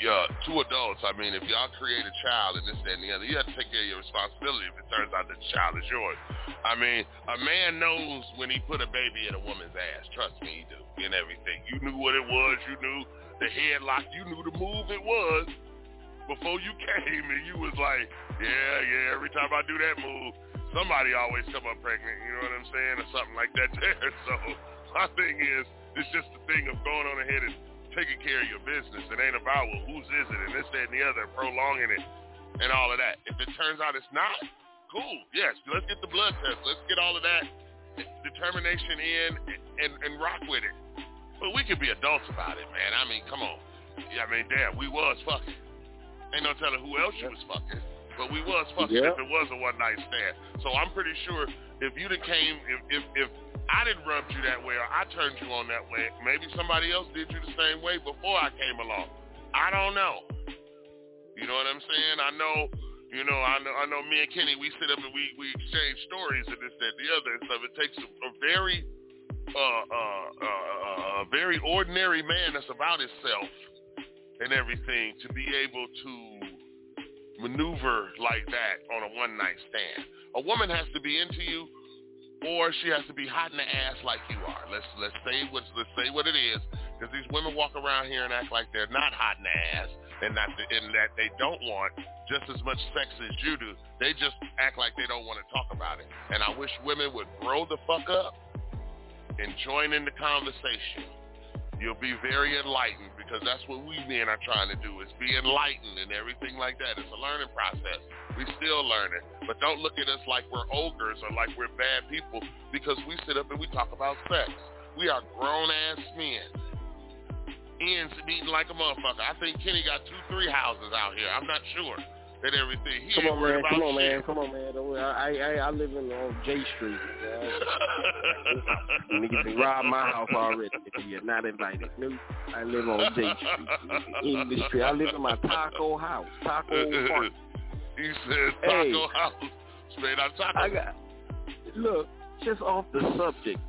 yeah, two adults. I mean, if y'all create a child and this, that, and the other, you have to take care of your responsibility. If it turns out the child is yours, I mean, a man knows when he put a baby in a woman's ass. Trust me, he do. And everything. You knew what it was. You knew the headlock. You knew the move it was before you came, and you was like, yeah, yeah. Every time I do that move, somebody always come up pregnant. You know what I'm saying, or something like that. There. So my thing is, it's just the thing of going on ahead and taking care of your business. It ain't about well, whose is it and this, that, and the other, prolonging it and all of that. If it turns out it's not, cool. Yes, let's get the blood test. Let's get all of that determination in and, and, and rock with it. But we could be adults about it, man. I mean, come on. Yeah, I mean, damn, we was fucking. Ain't no telling who else you was fucking. But we was fucking Yeah. if it was a one night stand. So I'm pretty sure if you'd have came, if, if if I didn't rub you that way or I turned you on that way, maybe somebody else did you the same way before I came along. I don't know. You know what I'm saying? I know, you know, I know, I know. Me and Kenny, we sit up and we we exchange stories and this, that, the other and stuff. It takes a, a very, a very ordinary man that's about himself and everything to be able to maneuver like that on a one night stand. A woman has to be into you, or she has to be hot in the ass like you are. Let's let's say what let's say what it is, because these women walk around here and act like they're not hot in the ass, and that and that they don't want just as much sex as you do. They just act like they don't want to talk about it. And I wish women would grow the fuck up and join in the conversation. You'll be very enlightened because that's what we men are trying to do is be enlightened and everything like that. It's a learning process. We still learning. But don't look at us like we're ogres or like we're bad people because we sit up and we talk about sex. We are grown ass men. Ian's eating like a motherfucker. I think Kenny got two, three houses out here. I'm not sure and everything. He Come on, man. Come on, shit. man. Come on, man. I, I, I live in on J Street. Niggas robbed my house already. Nigga, You're not invited. No, I live on J Street. In the street. I live in my taco house. Taco park. he says Hey. taco house. Straight out taco. I got. Look, just off the subject.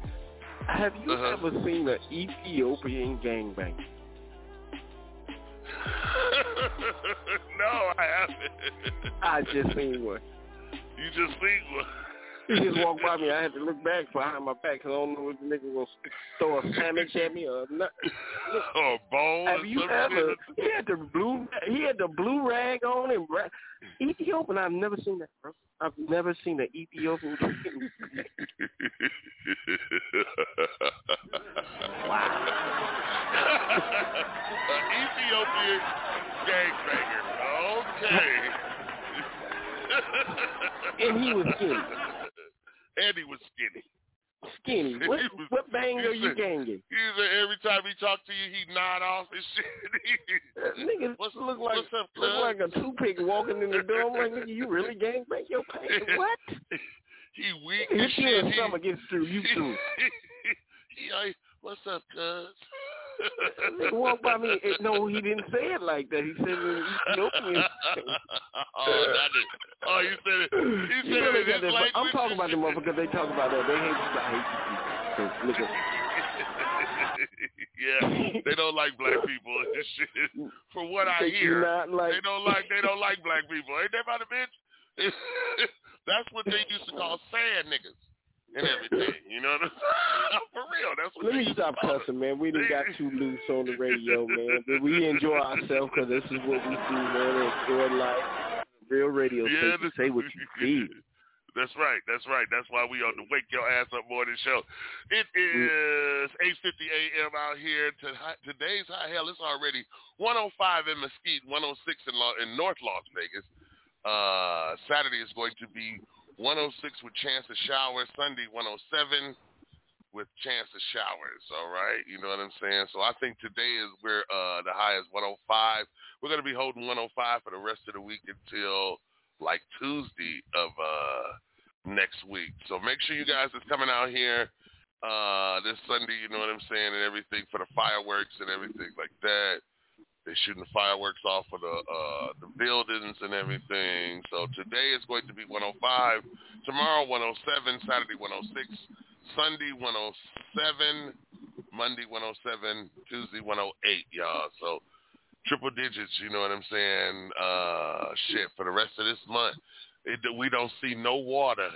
Have you Uh-huh. ever seen an Ethiopian gangbang? no, I haven't. I just seen one. You just seen one. He just walked by me. I had to look back behind my back because I don't know if the nigga was gonna throw a sandwich at me or not. or bone Have you ever? He had the blue. He had the blue rag on and ra- Ethiopian. I've never seen that, bro. I've never seen an Ethiopian. An Ethiopian gangbanger. Okay. and he was skinny. And he was skinny. Skinny. What, was, what bang are you ganging? He said every time he talk to you, he nod off and shit. Uh, nigga what's, look like what's up, look like a toothpick walking in the door. I'm like, nigga, you really gang bang your pants? What? he weak you shit. He, summer gets through you too. he like, what's up, cuz? Walked by me. eh, No, he didn't say it like that. He said it in Ethiopian. oh, that is, oh, you said it. You You know it in his language. I'm talking about the motherfuckers. They talk about that. They hate you. I hate you. So, yeah, they don't like black people and shit. For what I They do hear, not like- they don't like they don't like black people. Ain't that about a bitch? that's what they used to call sad niggas and everything. You know what I'm saying? For real, that's what Let me stop cussing, man. We didn't got too loose on the radio, man. But we enjoy ourselves because this is what we do, man. Enjoy life. Real radio Yeah, station. Say what you feel. That's right. That's right. That's why we on the Wake Your Ass Up Morning Show. It is 8.50 a.m. out here. Today's high hell. It's already 105 in Mesquite, 106 in, in North Las Vegas. Uh, Saturday is going to be 106 with chance of showers. Sunday, 107 with chance of showers. All right. You know what I'm saying? So I think today is where uh, the high is 105. We're going to be holding 105 for the rest of the week until like Tuesday of uh next week. So make sure you guys is coming out here uh this Sunday, you know what I'm saying, and everything for the fireworks and everything like that. They're shooting the fireworks off for the uh the buildings and everything. So today is going to be 105, tomorrow 107, Saturday 106, Sunday 107, Monday 107, Tuesday 108, y'all. So triple digits, you know what I'm saying? Uh, shit, for the rest of this month, it, we don't see no water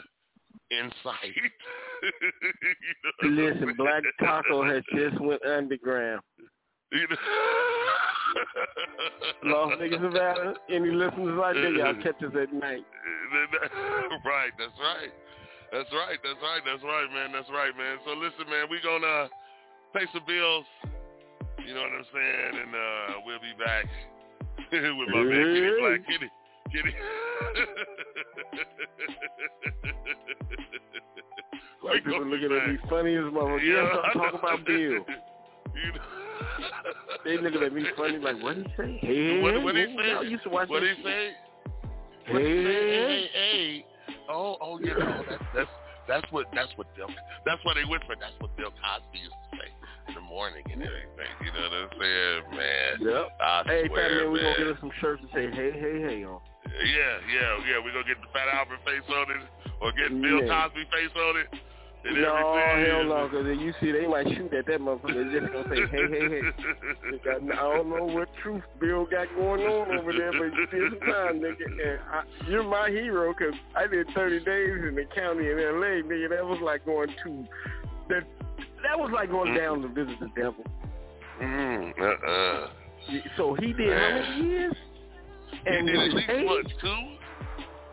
in sight. you know Listen. Black Taco has just went underground. You know? Vegas, Nevada. Any listeners like that, y'all catch us at night. right, that's right. That's right, that's right, that's right, man, that's right, man. So listen, man, we gonna pay some bills. You know what I'm saying? And uh we'll be back with my man Kitty. Black Kitty. Kitty. White people looking at me funny as motherfucker. Yeah, I'm talking about Bill. You know- They looking at me funny like, what he say? Hey, what what he say? y'all used to watch what he say? Hey, Hey, hey, oh, oh, you know, that's that's that's what that's what Bill. That's what they whisper. That's what Bill Cosby used to say in the morning and everything. You know what I'm saying, man? Yep. I Hey, swear, fat man, we man. gonna get us some shirts and say, hey, hey, hey on. Yeah, yeah, yeah. We gonna get the Fat Albert face on it, or get Bill Yeah. Cosby face on it, and No, everything. hell no, because you see, they might shoot at that motherfucker. They're just gonna say, hey, hey, hey. I don't know what truth Bill got going on over there, but some time, nigga. And I, you're my hero, because I did 30 days in the county in L.A., nigga. That was like going to, that, that was like going down to visit the devil. Mm, uh-uh. So he did how many years? He And did with at least what two?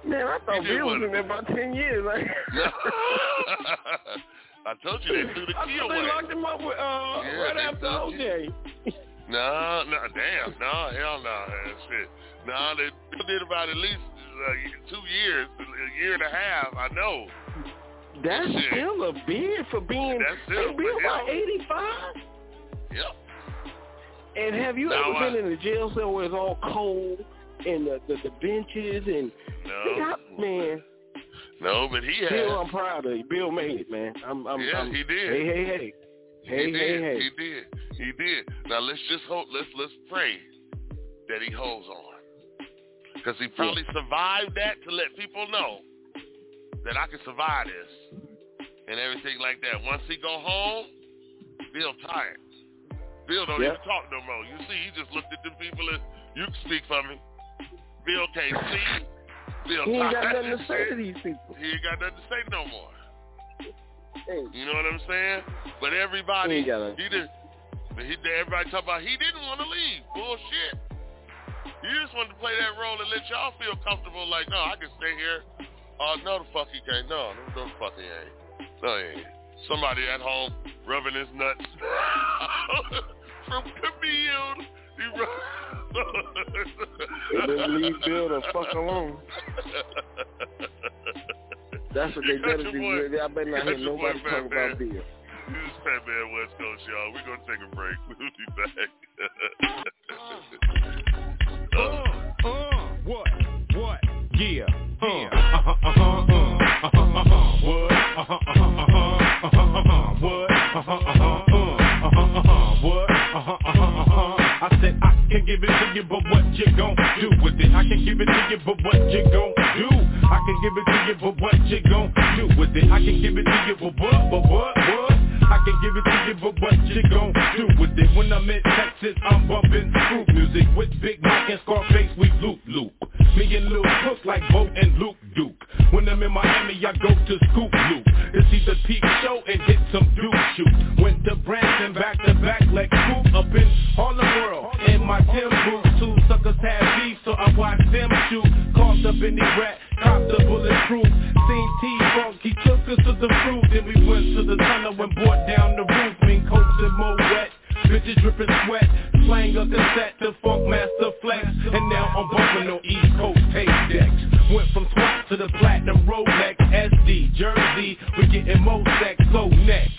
Man, I thought Bill was in there about 10 years. Like, I told you they threw the I key thought they locked him up with, uh, Yeah, right after OJ. No, no, damn, no, hell no, man, shit. No, they did about at least uh, two years, a year and a half. I know. That's Shit. still a bid for being. That's still- Bill, about 85. Yep. And have you Now, ever I- been in a jail cell where it's all cold and the the, the benches and No, man, no, but he Bill, had. I'm proud of you. Bill made it, man. I'm, I'm, Yeah, I'm, he did. Hey, hey, hey, hey, he hey, did. hey. He did. He did. Now let's just hope. Let's let's pray that he holds on, because he probably survived that to let people know that I can survive this and everything like that. Once he go home, Bill tired. Bill don't Yeah. even talk no more. You see, he just looked at them people and you can speak for me. Bill can't see. Bill He ain't got nothing to say to these people. He ain't got nothing to say no more. Hey, You know what I'm saying? But everybody, He ain't got a- he did. But he, everybody talk about he didn't want to leave. Bullshit. He just wanted to play that role and let y'all feel comfortable. Like, no, I can stay here. Oh no, the fuck he can't. No, no, no, the fuck he ain't. No, he ain't. Somebody at home rubbing his nuts from Camille. He right. they leave Bill the fuck alone. That's what they better do. Boy, I better not hear nobody boy, talk about Bill. This is Fat Man West Coast, y'all. We're going to take a break. We'll be back. uh, uh, what? What? Yeah. Uh, uh-huh, uh-huh, what? What? What? I said I can give it to you, but what you gon' do with it? I can give it to you, but what you gon' do? I can give it to you, but what you gon' do with it? I can give it to you, but what, but what, what? I can give it to you, but what you gon' do with it? When I'm in Texas, I'm bumping groove music with Big Mike and Scarface, we loop loop. Me and Lil Cook like Bo and Luke Duke. When I'm in Miami, I go to Scoop Loop to see the peep show and hit some dude shoot. Went to Branson back to back like Scoop up in all the World. In my Tim boots, two suckers had beef, so I watch them shoot. Caught up in the rat, copped the bulletproof. Seen T-Funk, he took us to the fruit. Then we went to the tunnel and brought down the roof. Mean coats and more wet. Bitches dripping sweat, playing a cassette to Funkmaster Flex, and now I'm bumping on East Coast tape decks. Went from SWAT to the platinum Rolex SD Jersey, we getting more sex. Go next,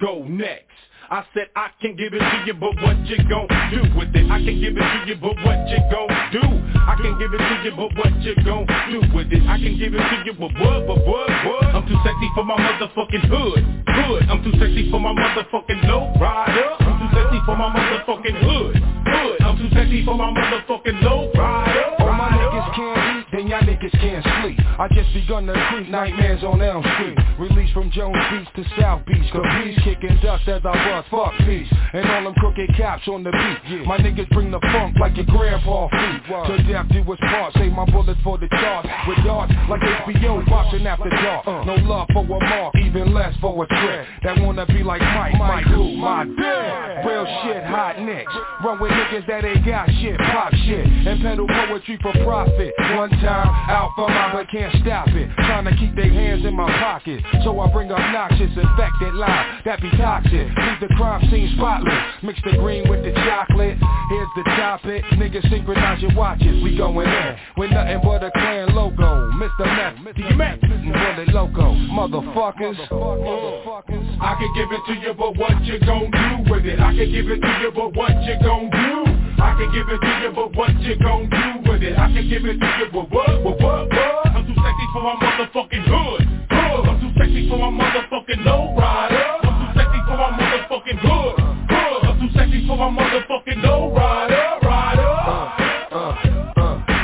go next. I said I can give it to you, but what you gon' do with it? I can give it to you, but what you gon' do? I can give it to you, but what you gon' do with it? I can give it to you, but what, but what, what? I'm too sexy for my motherfucking hood, hood. I'm too sexy for my motherfucking low rider. I'm too sexy for my motherfucking hood, hood. I'm too sexy for my motherfucking low rider. All my niggas can't eat, then y'all niggas can't sleep. I just begun to creep nightmares on Elm Street. Released from Jones Beach to South Beach. Caprice kicking dust as I bust fuck peace. And all them crooked cops on the beat. My niggas bring the funk like your grandpa feet. To death do us part. Save my bullets for the charts. With darts like HBO boxing after dark. Uh. No love for a mark, even less for a trick. That wanna be like Mike, Mike who? My dad. Real shit, hot nicks. Run with niggas that ain't got shit, pop shit. And peddle poetry for profit. One time, out for my but can't stop it. Trying to keep their hands in my pocket. So I bring obnoxious, infected line that be toxic. Leave the crime scene spotless. Mix the green with the chocolate. Here's the topic. Niggas synchronize your watches. We going in with nothing but a clan logo. Mr. Meth, D Mac, Bullet Loco. Motherfuckers. Motherfuckers. I can give it to you, but what you gon' do with it? I can give it to you, but what you gon' do? I can give it to you, but what you gon' do with it? I can give it to you, but what, what, what, what? I'm too sexy for my motherfucking hood, hood. I'm too sexy for my motherfucking low rider. I'm too sexy for my motherfucking hood, hood. I'm too sexy for my motherfucking low rider, rider. Uh, uh.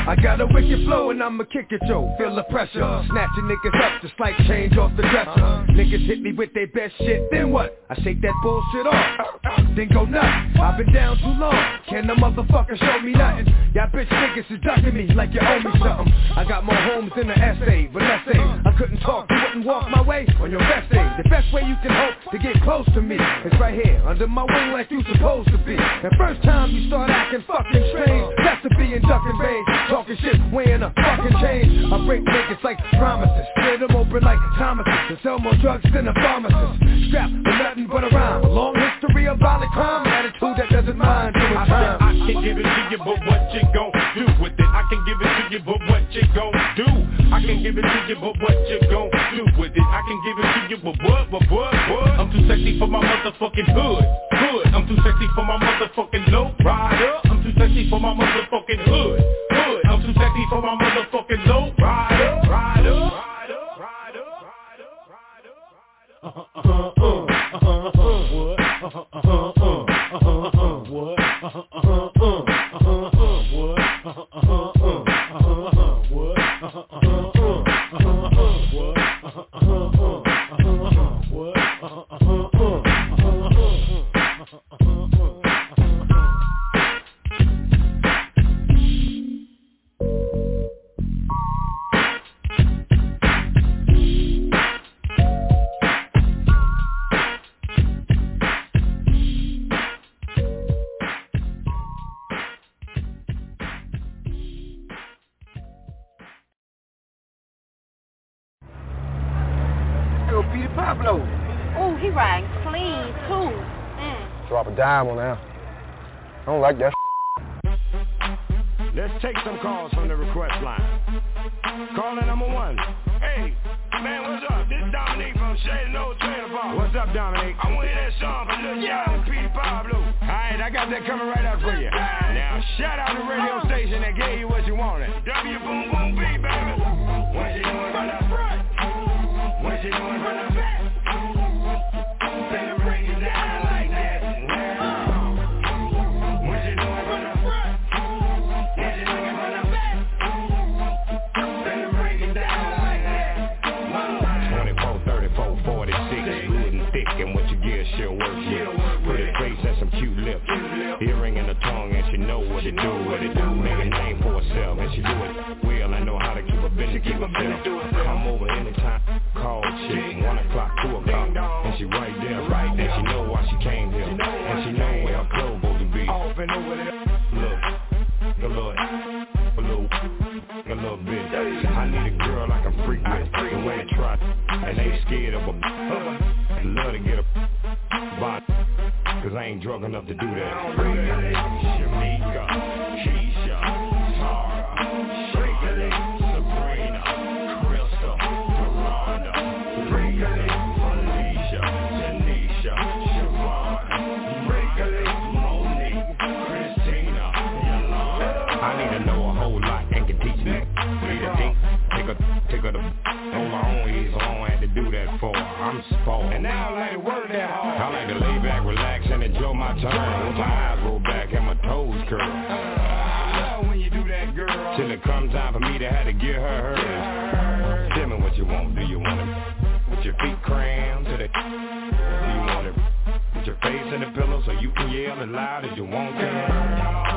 I got a wicked flow and I'ma kick it, yo. Feel the pressure. Snatching niggas up just like change off the dresser. Niggas hit me with their best shit, then what? I shake that bullshit off. Then go nuts. I've been down too long. Can the motherfucker show me nothing? Y'all bitch niggas is ducking me like you owe me something. I got more homes in the essay, but let's say I couldn't talk, you wouldn't walk my way on your best day. The best way you can hope to get close to me is right here, under my wing like you supposed to be. The first time you start acting fucking strange, that's to be in ducking range. Talking shit, weighing a fucking change. I break niggas like promises, split them open like Thomases, and sell more drugs than a pharmacist. Strapped with nothing but a rhyme, a long history of violent crime, attitude that doesn't mind doing I time. I can give it to you, but what you gon' do with it? I can give it to you, but what you gon' do? I can give it to you, but what you gon' do with it? I can give it to you, but what, but what, what? I'm too sexy for my motherfucking hood, hood. I'm too sexy for my motherfucking low rider. I'm too sexy for my motherfucking hood, hood. Too sexy for my motherfucking low rider, rider, rider, rider, rider, rider. Uh, uh, uh, uh, uh, uh, what? Uh, uh, uh, uh, uh, uh, uh, what? Uh, uh, uh, uh, uh, uh, dime on that. I don't like that. Let's take some calls from the request line. Caller number one. Hey, man, what's up? This Dominique from Shady No Trailer Park. What's up, Dominique? I want to hear that song for Lil Jon and Petey Pablo. Alright, I got that coming right up for you. Now, shout out the radio station that gave you what you wanted. W Boom Boom B, baby. What you doing from the front? What you doing from the back? Keep herself. Come over anytime, call chick, one o'clock, two o'clock, and she right there, right there. And She know why she came here, and she know where her clothes supposed to be. Off and over there. Look, a little, a little, a little bit. I need a girl I can freak with, the way they try, and ain't scared of a. Love to get a body, cause I ain't drunk enough to do that. Shamika, spoiled. And now I like to work that hard. I like to lay back, relax, and enjoy my time. With my eyes roll back and my toes curl. I love when you do that, girl. Till it comes time for me to have to give her hers. Tell me what you want. Do you want it with your feet crammed to the? Do you want it with your face in the pillow so you can yell as loud as you want to?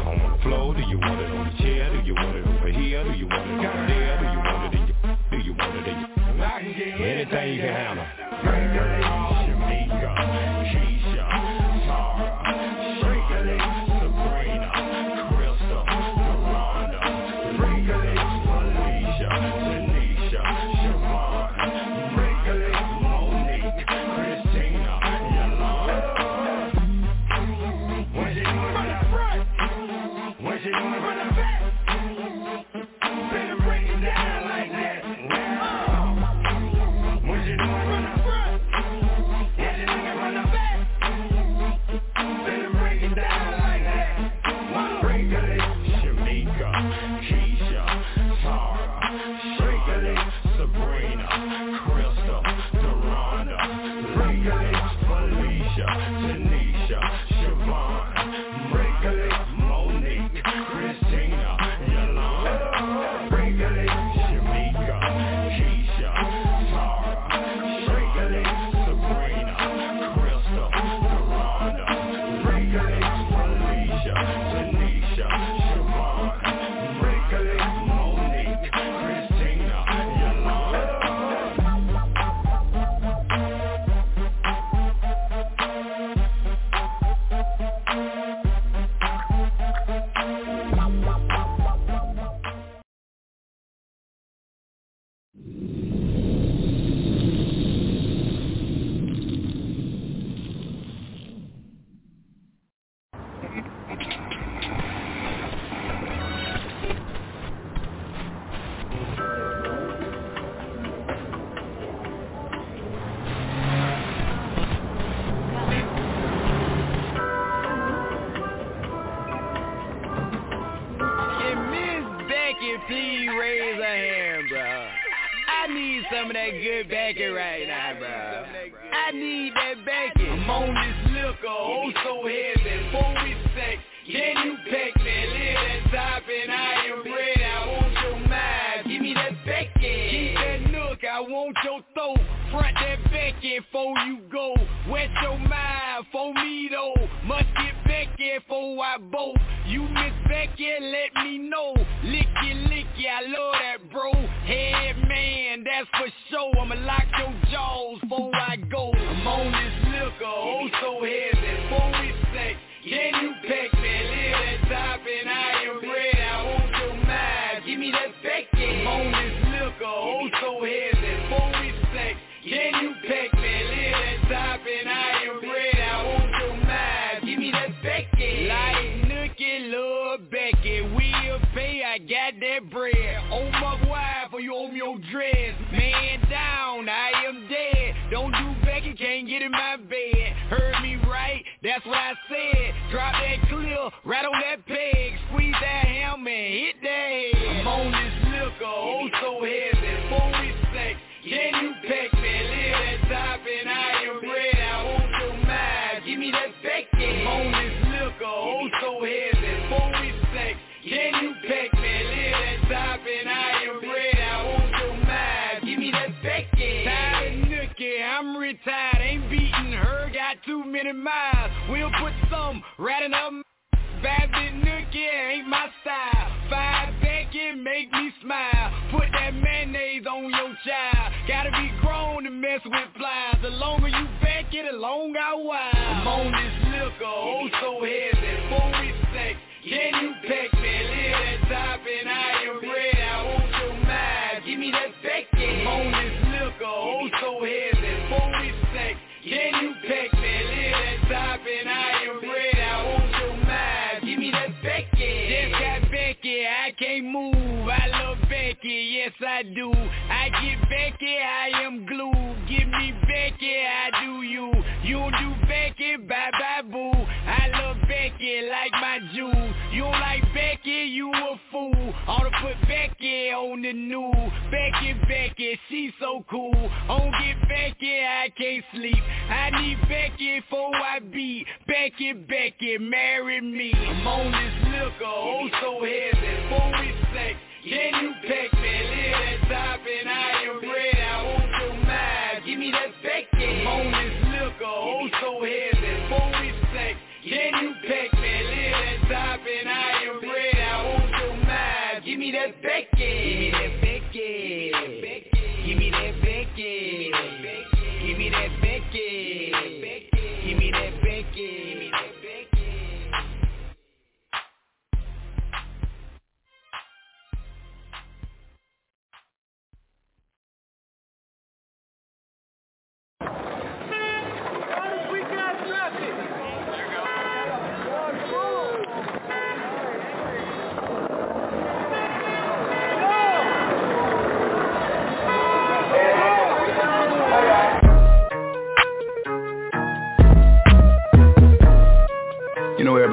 On the floor? Do you want it on the chair? Do you want it over here? Do you want it over there? Do you want it in your? Do you want it in your? Anything you can handle. Shamika, right,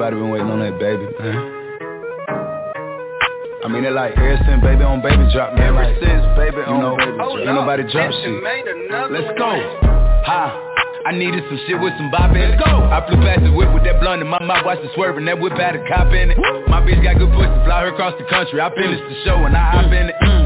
everybody been waiting on that baby, man. I mean, it like ever since baby on baby drop, man. Ever like, since baby you know, baby drop. Ain't nobody drop shit. Let's go. Ha. I needed some shit with some bop in it. Let's go. I flew past the whip with that blunt in my mouth, watched it swerving. That whip had a cop in it. My bitch got good pussy, fly her across the country. I finished the show and I hop in it.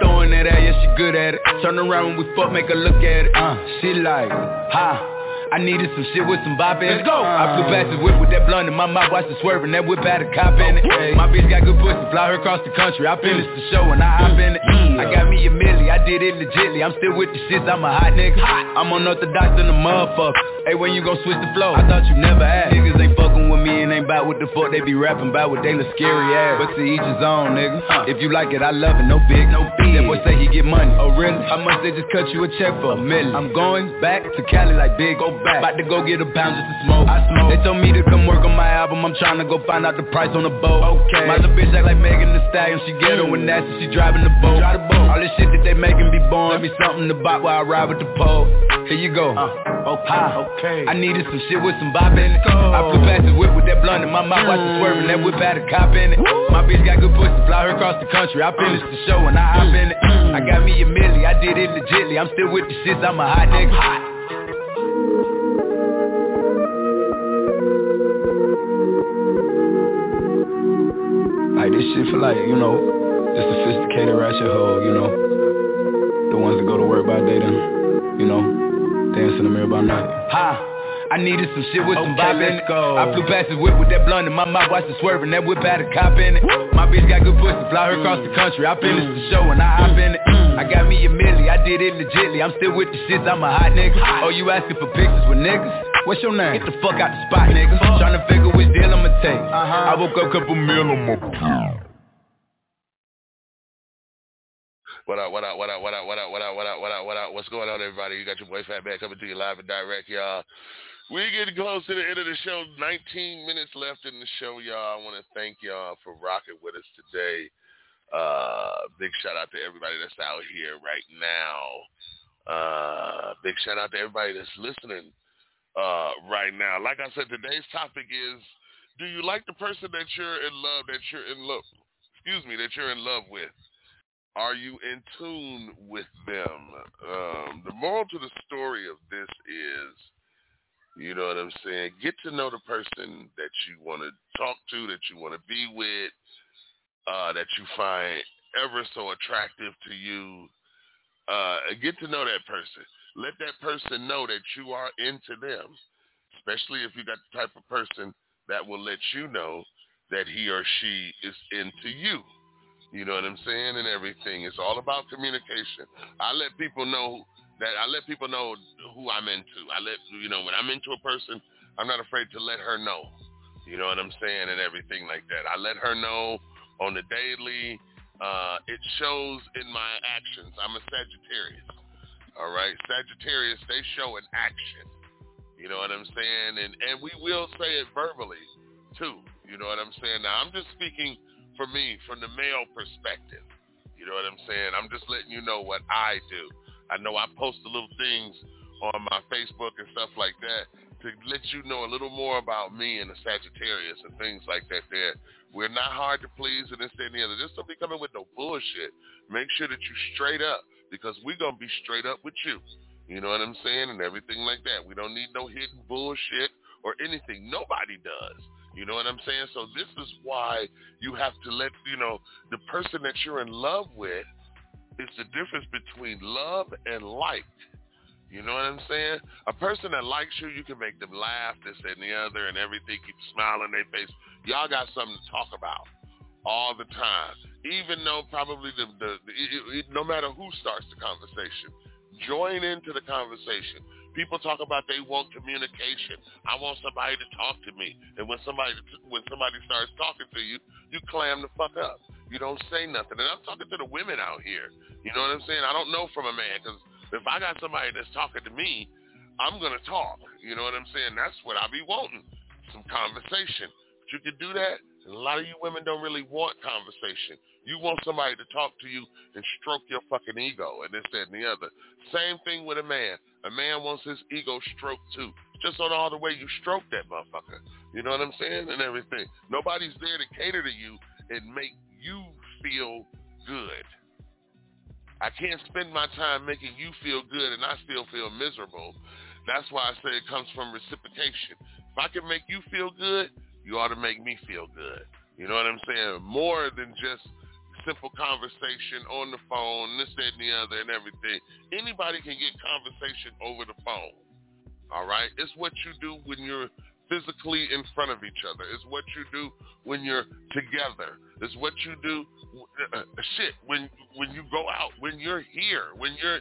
Throwing that at, yeah, she good at it. Turn around when we fuck, make her look at it. Uh, she like, ha. I needed some shit with some bop in it. Let's go. I flew past the whip with that blunt in my mouth, watched it swerving. That whip had a cop in it. My bitch got good pussy, fly her across the country. I finished the show and I hop in it. I got me a milli, I did it legitly. I'm still with the shits, I'm a hot nigga. I'm unorthodox than the motherfucker. Hey, when you gon' switch the flow? I thought you never asked. Niggas ain't fucking with me ain't bout what the fuck they be rapping about with they look scary ass. But to each his own, nigga. If you like it, I love it. No big, no big. That boy say he get money. Oh really? How much they just cut you a check for? A million. I'm going back to Cali like big. Go back. About to go get a pound just to smoke. I smoke. They told me to come work on my album. I'm trying to go find out the price on the boat. Okay. My little bitch act like Megan Thee Stallion. She ghetto and nasty. She driving the boat. Drive the boat. All this shit that they making be born. Let me something to buy while I ride with the pole. Here you go. Uh, okay. okay. I needed some shit with some bop in it. I flew past the whip with that blunt in my mouth, watched it swerving. That whip had a cop in it. My bitch got good pussy, fly her across the country. I finished the show and I hop in it. I got me a milli, I did it legitly. I'm still with the shits, I'm a hot nigga. hot. Like this shit for like, you know, the sophisticated ratchet hoe, you know. The ones that go to work by day then, you know, dance in the mirror by night. Ha! I needed some shit with some bop in it. I flew past the whip with that blunt in my mouth, watched it swerving. That whip had a cop in it. My bitch got good pussy, fly her across the country. I finished the show and I hop in it. Mm. I got me a milli, I did it legitly. I'm still with the shits, I'm a hot nigga. Oh, you asking for pictures with niggas? What's your name? Get the fuck out the spot, nigga. Tryna figure which deal I'ma take. Uh-huh. I woke up couple mil on my What up, what up, what up, what up, what up, what up, what up, what up, what up? What's going on, everybody? You got your boy Fat Man coming to you live and direct, y'all. We getting close to the end of the show. 19 minutes left in the show, y'all. I want to thank y'all for rocking with us today. Uh, big shout out to everybody that's out here right now. Uh, big shout out to everybody that's listening uh, right now. Like I said, today's topic is: Do you like the person that you're in love? That you're in love? Excuse me, that you're in love with? Are you in tune with them? Um, the moral to the story of this is, you know what I'm saying? Get to know the person that you want to talk to, that you want to be with, uh, that you find ever so attractive to you. Uh, get to know that person. Let that person know that you are into them, especially if you got the type of person that will let you know that he or she is into you. You know what I'm saying? And everything. It's all about communication. I let people know that I let people know who I'm into. I let you know when I'm into a person, I'm not afraid to let her know. You know what I'm saying? And everything like that. I let her know on the daily. Uh, it shows in my actions. I'm a Sagittarius. All right. Sagittarius, they show in action. You know what I'm saying? And and we will say it verbally too. You know what I'm saying? Now I'm just speaking for me from the male perspective. You know what I'm saying? I'm just letting you know what I do. I know I post the little things on my Facebook and stuff like that to let you know a little more about me and the Sagittarius and things like that there. We're not hard to please and this, that, and the other. Just don't be coming with no bullshit. Make sure that you straight up because we're going to be straight up with you. You know what I'm saying? And everything like that. We don't need no hidden bullshit or anything. Nobody does. You know what I'm saying? So this is why you have to let, you know, the person that you're in love with is the difference between love and like. You know what I'm saying? A person that likes you, you can make them laugh, this and the other, and everything, keep smiling their face. Y'all got something to talk about all the time. Even though probably the, the, the no matter who starts the conversation, join into the conversation. People talk about they want communication. I want somebody to talk to me. And when somebody when somebody starts talking to you, you clam the fuck up. You don't say nothing. And I'm talking to the women out here. You know what I'm saying? I don't know from a man because if I got somebody that's talking to me, I'm gonna talk. You know what I'm saying? That's what I be wanting. Some conversation. But you can do that. A lot of you women don't really want conversation. You want somebody to talk to you and stroke your fucking ego and this, that, and the other. Same thing with a man. A man wants his ego stroked too. Just on all the way you stroke that motherfucker. You know what I'm saying? And everything. Nobody's there to cater to you and make you feel good. I can't spend my time making you feel good and I still feel miserable. That's why I say it comes from reciprocation. If I can make you feel good, you ought to make me feel good. You know what I'm saying? More than just simple conversation on the phone, this, that, and the other, and everything. Anybody can get conversation over the phone. All right? It's what you do when you're physically in front of each other. It's what you do when you're together. It's what you do, uh, shit, when when you go out, when you're here, when you're,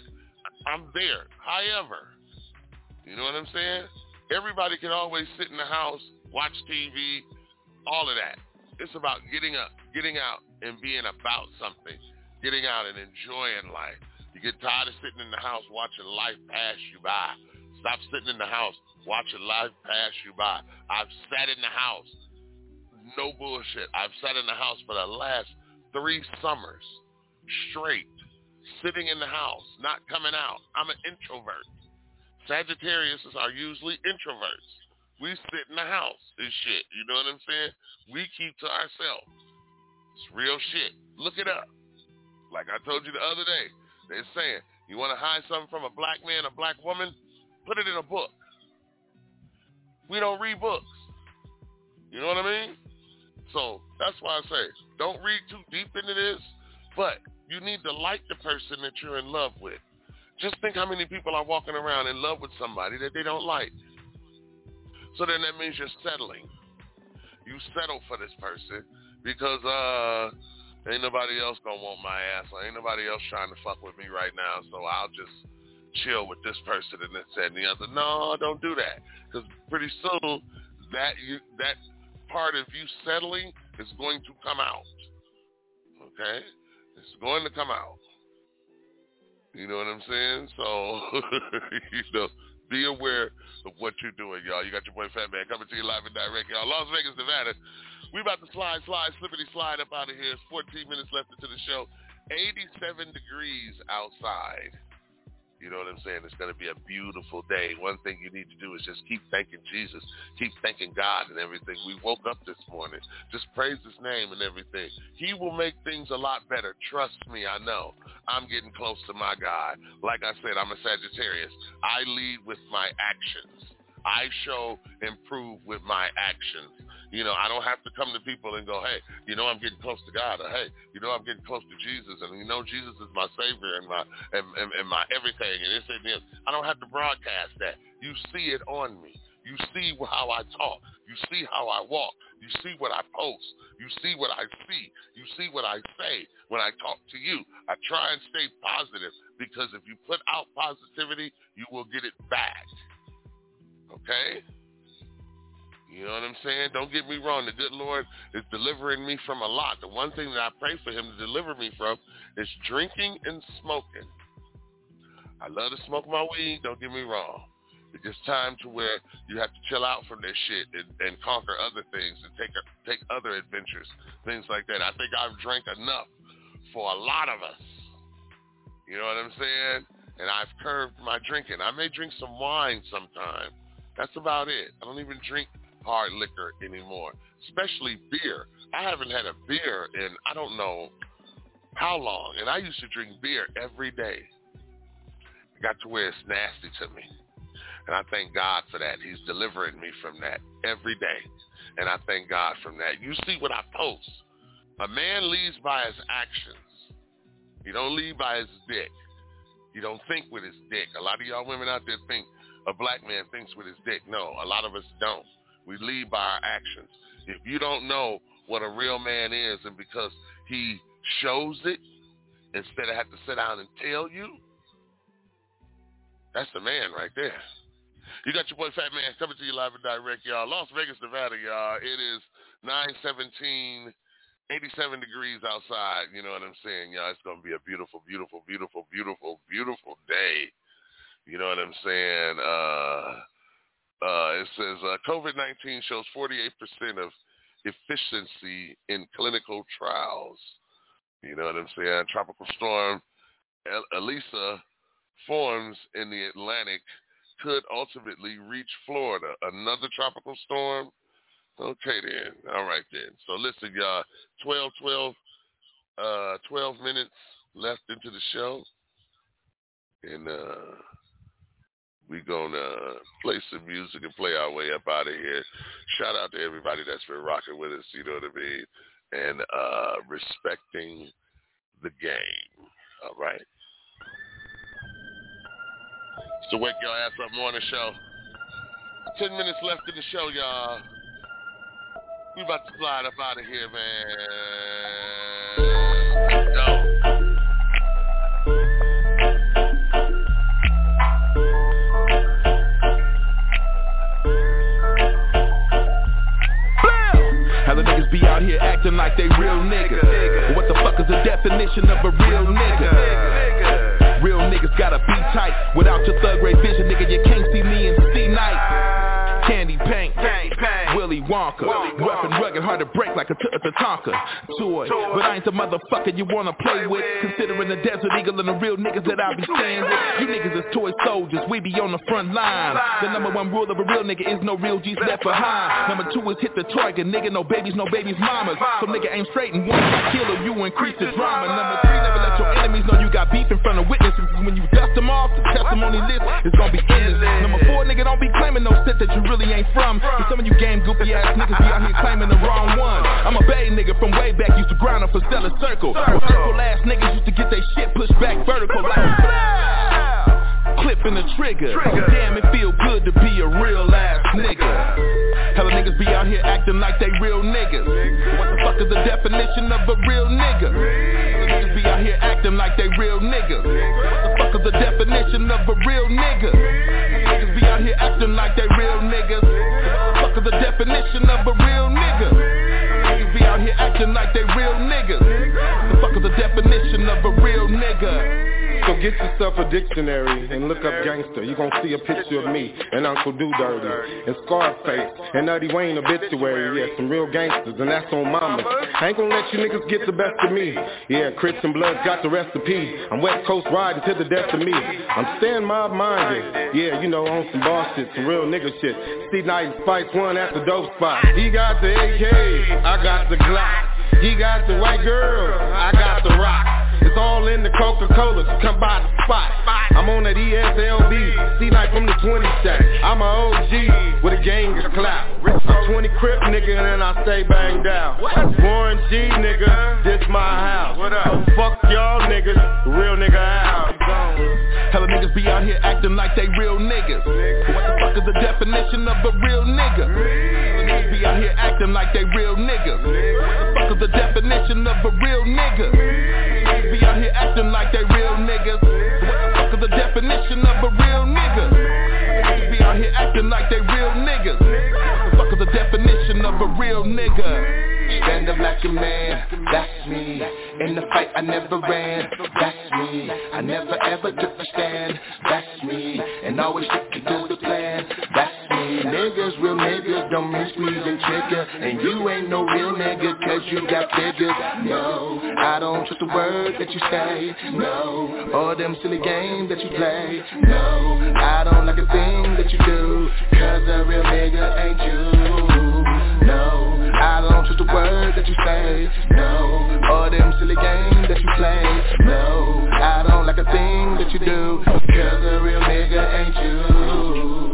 I'm there. However, you know what I'm saying? Everybody can always sit in the house, watch TV, all of that. It's about getting up, getting out, and being about something. Getting out and enjoying life. You get tired of sitting in the house watching life pass you by. Stop sitting in the house watching life pass you by. I've sat in the house. No bullshit. I've sat in the house for the last three summers straight, sitting in the house, not coming out. I'm an introvert. Sagittarius are usually introverts. We sit in the house and shit. You know what I'm saying? We keep to ourselves. It's real shit. Look it up. Like I told you the other day, they're saying, you want to hide something from a black man, a black woman? Put it in a book. We don't read books. You know what I mean? So that's why I say, don't read too deep into this, but you need to like the person that you're in love with. Just think how many people are walking around in love with somebody that they don't like. So then that means you're settling. You settle for this person because uh ain't nobody else gonna want my ass. Or ain't nobody else trying to fuck with me right now. So I'll just chill with this person and this and the other. No, don't do that. Because pretty soon that you that part of you settling is going to come out. Okay, it's going to come out. You know what I'm saying? So you know, be aware of what you're doing, y'all. You got your boy Fat Man coming to you live and direct, y'all. Las Vegas, Nevada. We about to slide, slide, slippity slide up out of here. It's 14 minutes left into the show. 87 degrees outside. You know what I'm saying? It's going to be a beautiful day. One thing you need to do is just keep thanking Jesus, keep thanking God and everything. We woke up this morning. Just praise his name and everything. He will make things a lot better. Trust me, I know. I'm getting close to my God. Like I said, I'm a Sagittarius. I lead with my actions. I show and prove with my actions. You know, I don't have to come to people and go, hey, you know I'm getting close to God, or hey, you know I'm getting close to Jesus, and you know Jesus is my Savior and my and, and, and my everything, and this and this. I don't have to broadcast that. You see it on me. You see how I talk. You see how I walk. You see what I post. You see what I see. You see what I say when I talk to you. I try and stay positive because if you put out positivity, you will get it back. Okay? You know what I'm saying? Don't get me wrong. The good Lord is delivering me from a lot. The one thing that I pray for him to deliver me from is drinking and smoking. I love to smoke my weed. Don't get me wrong. It's just time to where you have to chill out from this shit and, and conquer other things and take take other adventures, things like that. I think I've drank enough for a lot of us. You know what I'm saying? And I've curbed my drinking. I may drink some wine sometime. That's about it. I don't even drink hard liquor anymore, especially beer. I haven't had a beer in I don't know how long, and I used to drink beer every day. It got to where it's nasty to me. And I thank God for that. He's delivering me from that every day. And I thank God from that. You see what I post. A man leads by his actions. He don't lead by his dick. He don't think with his dick. A lot of y'all women out there think a black man thinks with his dick. No, a lot of us don't. We lead by our actions. If you don't know what a real man is and because he shows it instead of have to sit down and tell you, that's the man right there. You got your boy Fat Man coming to you live and direct, y'all. Las Vegas, Nevada, y'all. It is 917, 87 degrees outside. You know what I'm saying, y'all? It's going to be a beautiful, beautiful, beautiful, beautiful, beautiful day. You know what I'm saying? Uh, uh, it says uh, COVID-19 shows 48% of efficiency in clinical trials. You know what I'm saying? Tropical storm Elsa forms in the Atlantic could ultimately reach Florida. Another tropical storm? Okay then. All right then. So listen, y'all. 12, 12, uh, 12 minutes left into the show. And uh, we gonna play some music and play our way up out of here. Shout out to everybody that's been rocking with us, you know what I mean, and uh, respecting the game. All right. So wake your ass up morning show. Ten minutes left in the show, y'all. We about to slide up out of here, man. Yo. Definition of a real nigga? Real niggas gotta be tight. Without your thug ray vision, nigga, you can't see me and see night. Candy paint, Willy Wonka. Weapon rugged, hard to break like a, t- a Tonka. Toy, but I ain't the motherfucker you wanna play with. Considering the Desert Eagle and the real niggas that I be staying with. You niggas is toy soldiers, we be on the front line. The number one rule of a real nigga is no real G's left behind. Number two is hit the target, nigga, no babies, no babies, mamas. So nigga aim straight and one killer, you increase the drama. Number three, never let your enemies know you got beef in front of witnesses. When you dust them off, the testimony list is gonna be endless. Number four, nigga, don't be claiming no shit that you really ain't from. Cause some of you game goofy ass niggas be out here claiming the wrong one. I'm a Bay nigga from way back, used to grind up for Stella Circle. Circle ass niggas used to get their shit pushed back vertical like clipping the trigger. trigger. Damn, it feel good to be a real ass nigga. niggas be out here acting like they real niggas. What the fuck is the definition of a real nigga? Niggas be out here acting like they real niggas. What the fuck is the definition of a real nigga? Niggas be out here acting like they real niggas. What the fuck is the definition of a real nigga? Out here acting like they real niggas. The fuck is the definition of a real nigga? So get yourself a dictionary and look up gangster. You gon' see a picture of me and Uncle Do Dirty and Scarface and Nutty Wayne obituary. Yeah, some real gangsters and that's on mama. I ain't gonna let you niggas get the best of me. Yeah, Crips and Bloods got the recipe. I'm West Coast riding to the death of me. I'm staying mob-minded. Yeah, you know, on some boss shit, some real nigga shit. See Night Spice one at the dope spot. He got the AK, I got the Glock. He got the white girl, I got the rock. It's all in the Coca-Cola, come by the spot. I'm on that ESLB, see night from the 20 stack. I'm a OG with a gang of clap. I'm 20 crip nigga and I stay banged out. Warren G nigga, this my house. Fuck y'all niggas, real nigga out. Hella niggas be out here acting like they real niggas. What the fuck is the definition of a real nigga? Hella niggas be out here acting like they real niggas. What the definition of a real nigga? Niggas be out here acting like they real niggas. What the fuck is the definition of a real nigga? Niggas be out here acting like they real niggas. What the fuck is the definition of a real nigga? Stand up like a man, that's me In the fight I never ran, that's me I never ever took a stand, that's me And always stick to the plan, that's me Niggas, real don't mean squeezing trigger And you ain't no real nigga cause you got figures. No, I don't trust a word that you say, no Or them silly games that you play, no I don't like a thing that you do Cause a real nigga ain't you, no I don't trust a word that you say, no Or them silly games that you play, no I don't like a thing that you do Cause a real nigga ain't you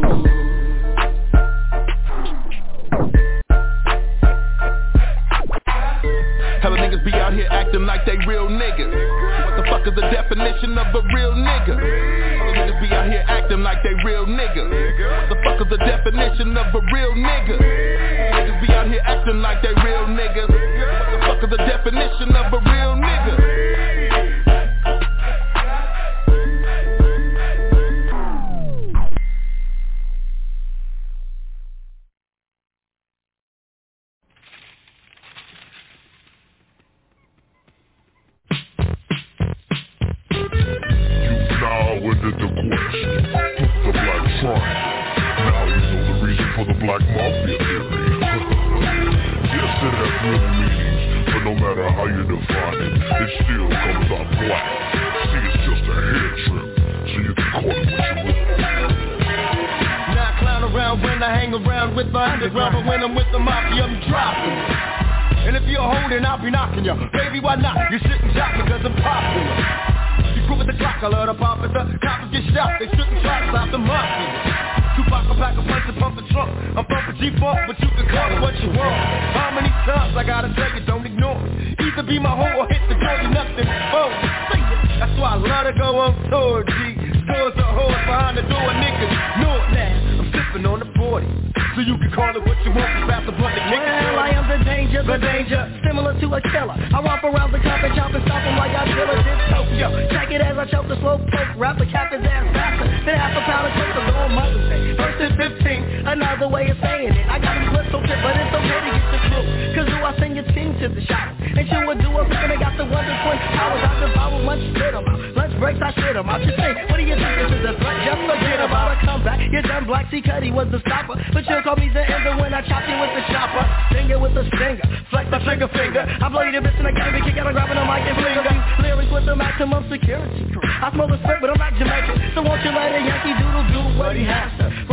be out here acting like they real niggas. What the fuck is the definition of a real nigga? Niggas be out here acting like they real niggas. What the fuck is the definition of a real nigga? Niggas be out here acting like they real niggas. What the fuck is the definition of a real nigga?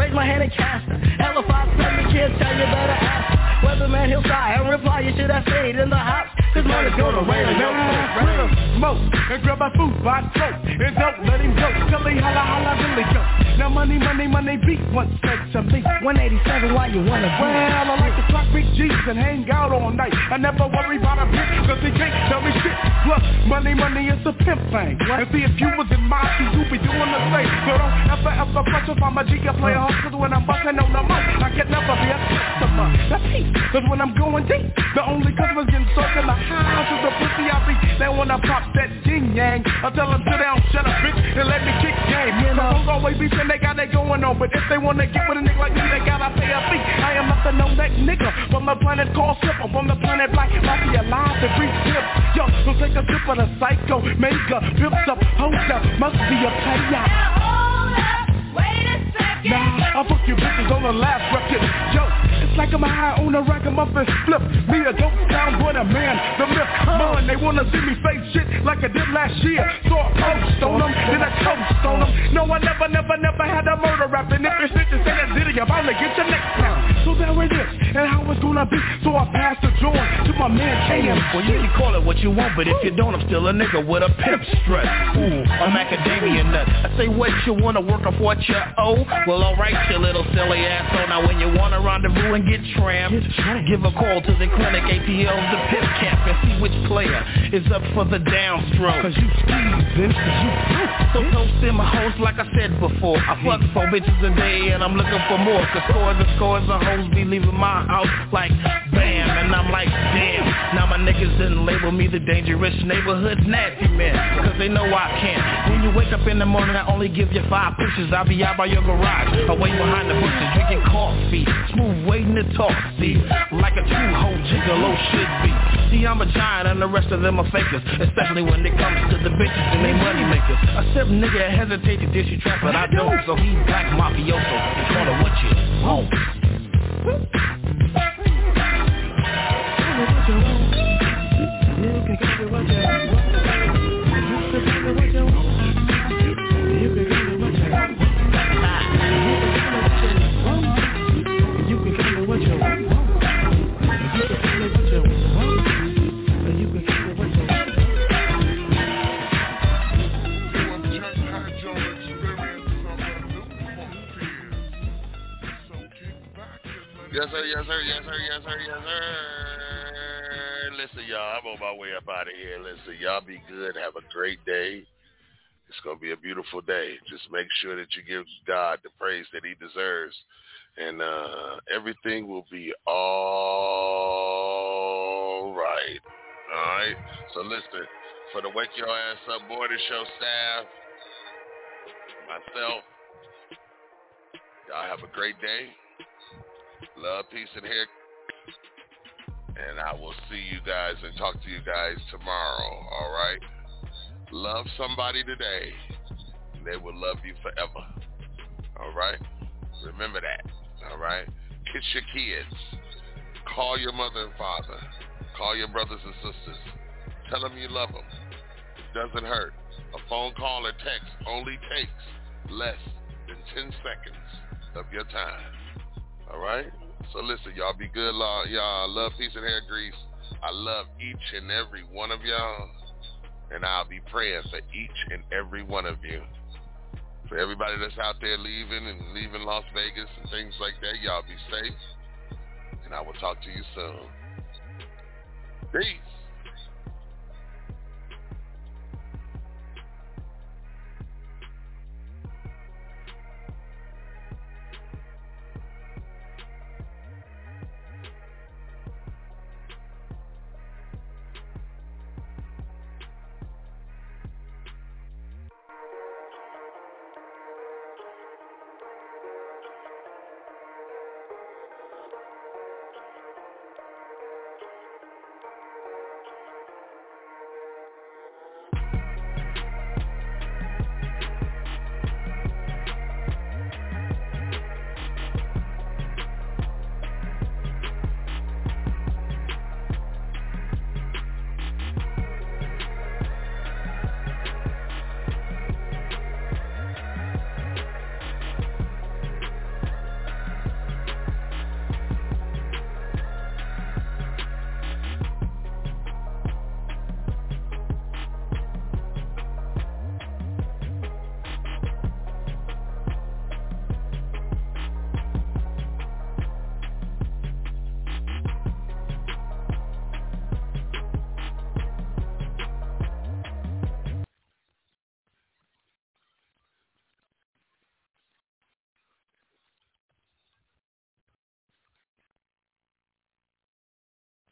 Raise my hand and cast her. Hella five seven kids tell you better ask. Weatherman, he'll sigh and reply, you should have stayed in the house. Cause money's gonna rain and Rhythm, smoke, and grab my food by throat. And don't let him go, till he holla holla really go. Now money, money, money beat one said to me. 187, why you wanna be? Well, I like to clock big G's and hang out all night. I never worry about a bitch, cause he can't tell me shit. Plus, money, money is a pimp thing. And see, if you was in my shoes, you'd be doing the same. So don't ever, ever pressure if I'm a G, I play a cause when I'm busting on the mic, I can never be a customer. That's peace. Cause when I'm going deep, the only customers getting soaked in the house is the pussy I be. Then when I pop that ding yang, I tell them sit down, shut up, bitch, and let me kick game. You know, always be saying they got that going on, but if they wanna get with a nigga like me, they gotta pay a fee. I am not the know that nigga from the planet called Slipper, from the planet Black Mafia live to free tips. Yo, so take a sip of the psycho, mega, pimps up, hoes up, must be a payout. Nah, I fuck you bitches on the last record. Yo, it's like I'm high on a rack, I'm up and flip. Me a dope sound boy, the man, the myth. Man, they wanna see me face shit like I did last year. So I post on them, then I toast on them. No, I never, never, never had a murder rap. And if your snitches say that did it, you're bound to get your neck snapped. So there it is, and how it's gonna be. So I pass the joint to my man KM. Well, you can call it what you want, but if you don't, I'm still a nigga with a pimp strut. Ooh, I'm academia nut. I say what you wanna work off what you owe. Well, alright, you little silly asshole. Now when you wanna rendezvous and get trammed, give a call to the clinic, ATL's the pimp camp, and see which player is up for the downstroke. Cause you squeeze, bitch, cause you So toast in my hoes like I said before. I fuck four bitches a day and I'm looking for more. Cause scores and scores of hoes be leaving my house like bam, and I'm like damn. Now my niggas didn't label me the dangerous neighborhood nasty man, cause they know I can't. When you wake up in the morning, I only give you five pushes. I'll be out by your garage, away behind the bushes, drinking coffee, smooth waiting to talk, see, like a true hoe gigolo should be. See, I'm a giant and the rest of them are fakers, especially when it comes to the bitches and they money makers. A simp nigga hesitate to dish you trap, but I don't, so he black mafioso, it's sort of what you want. Yes, sir, yes, sir, yes, sir, yes, sir, yes, sir. Listen, y'all, I'm on my way up out of here. Listen, y'all be good. Have a great day. It's going to be a beautiful day. Just make sure that you give God the praise that he deserves. And uh, everything will be all right. All right? So listen, for the Wake Your Ass Up Morning Show staff, myself, y'all have a great day. Love, peace, and hair. And I will see you guys and talk to you guys tomorrow, all right? Love somebody today, they will love you forever, all right? Remember that, all right? Kiss your kids. Call your mother and father. Call your brothers and sisters. Tell them you love them. Doesn't hurt. A phone call or text only takes less than 10 seconds of your time. All right? So listen, y'all be good. Y'all love peace and hair grease. I love each and every one of y'all. And I'll be praying for each and every one of you. For everybody that's out there leaving and leaving Las Vegas and things like that, y'all be safe. And I will talk to you soon. Peace.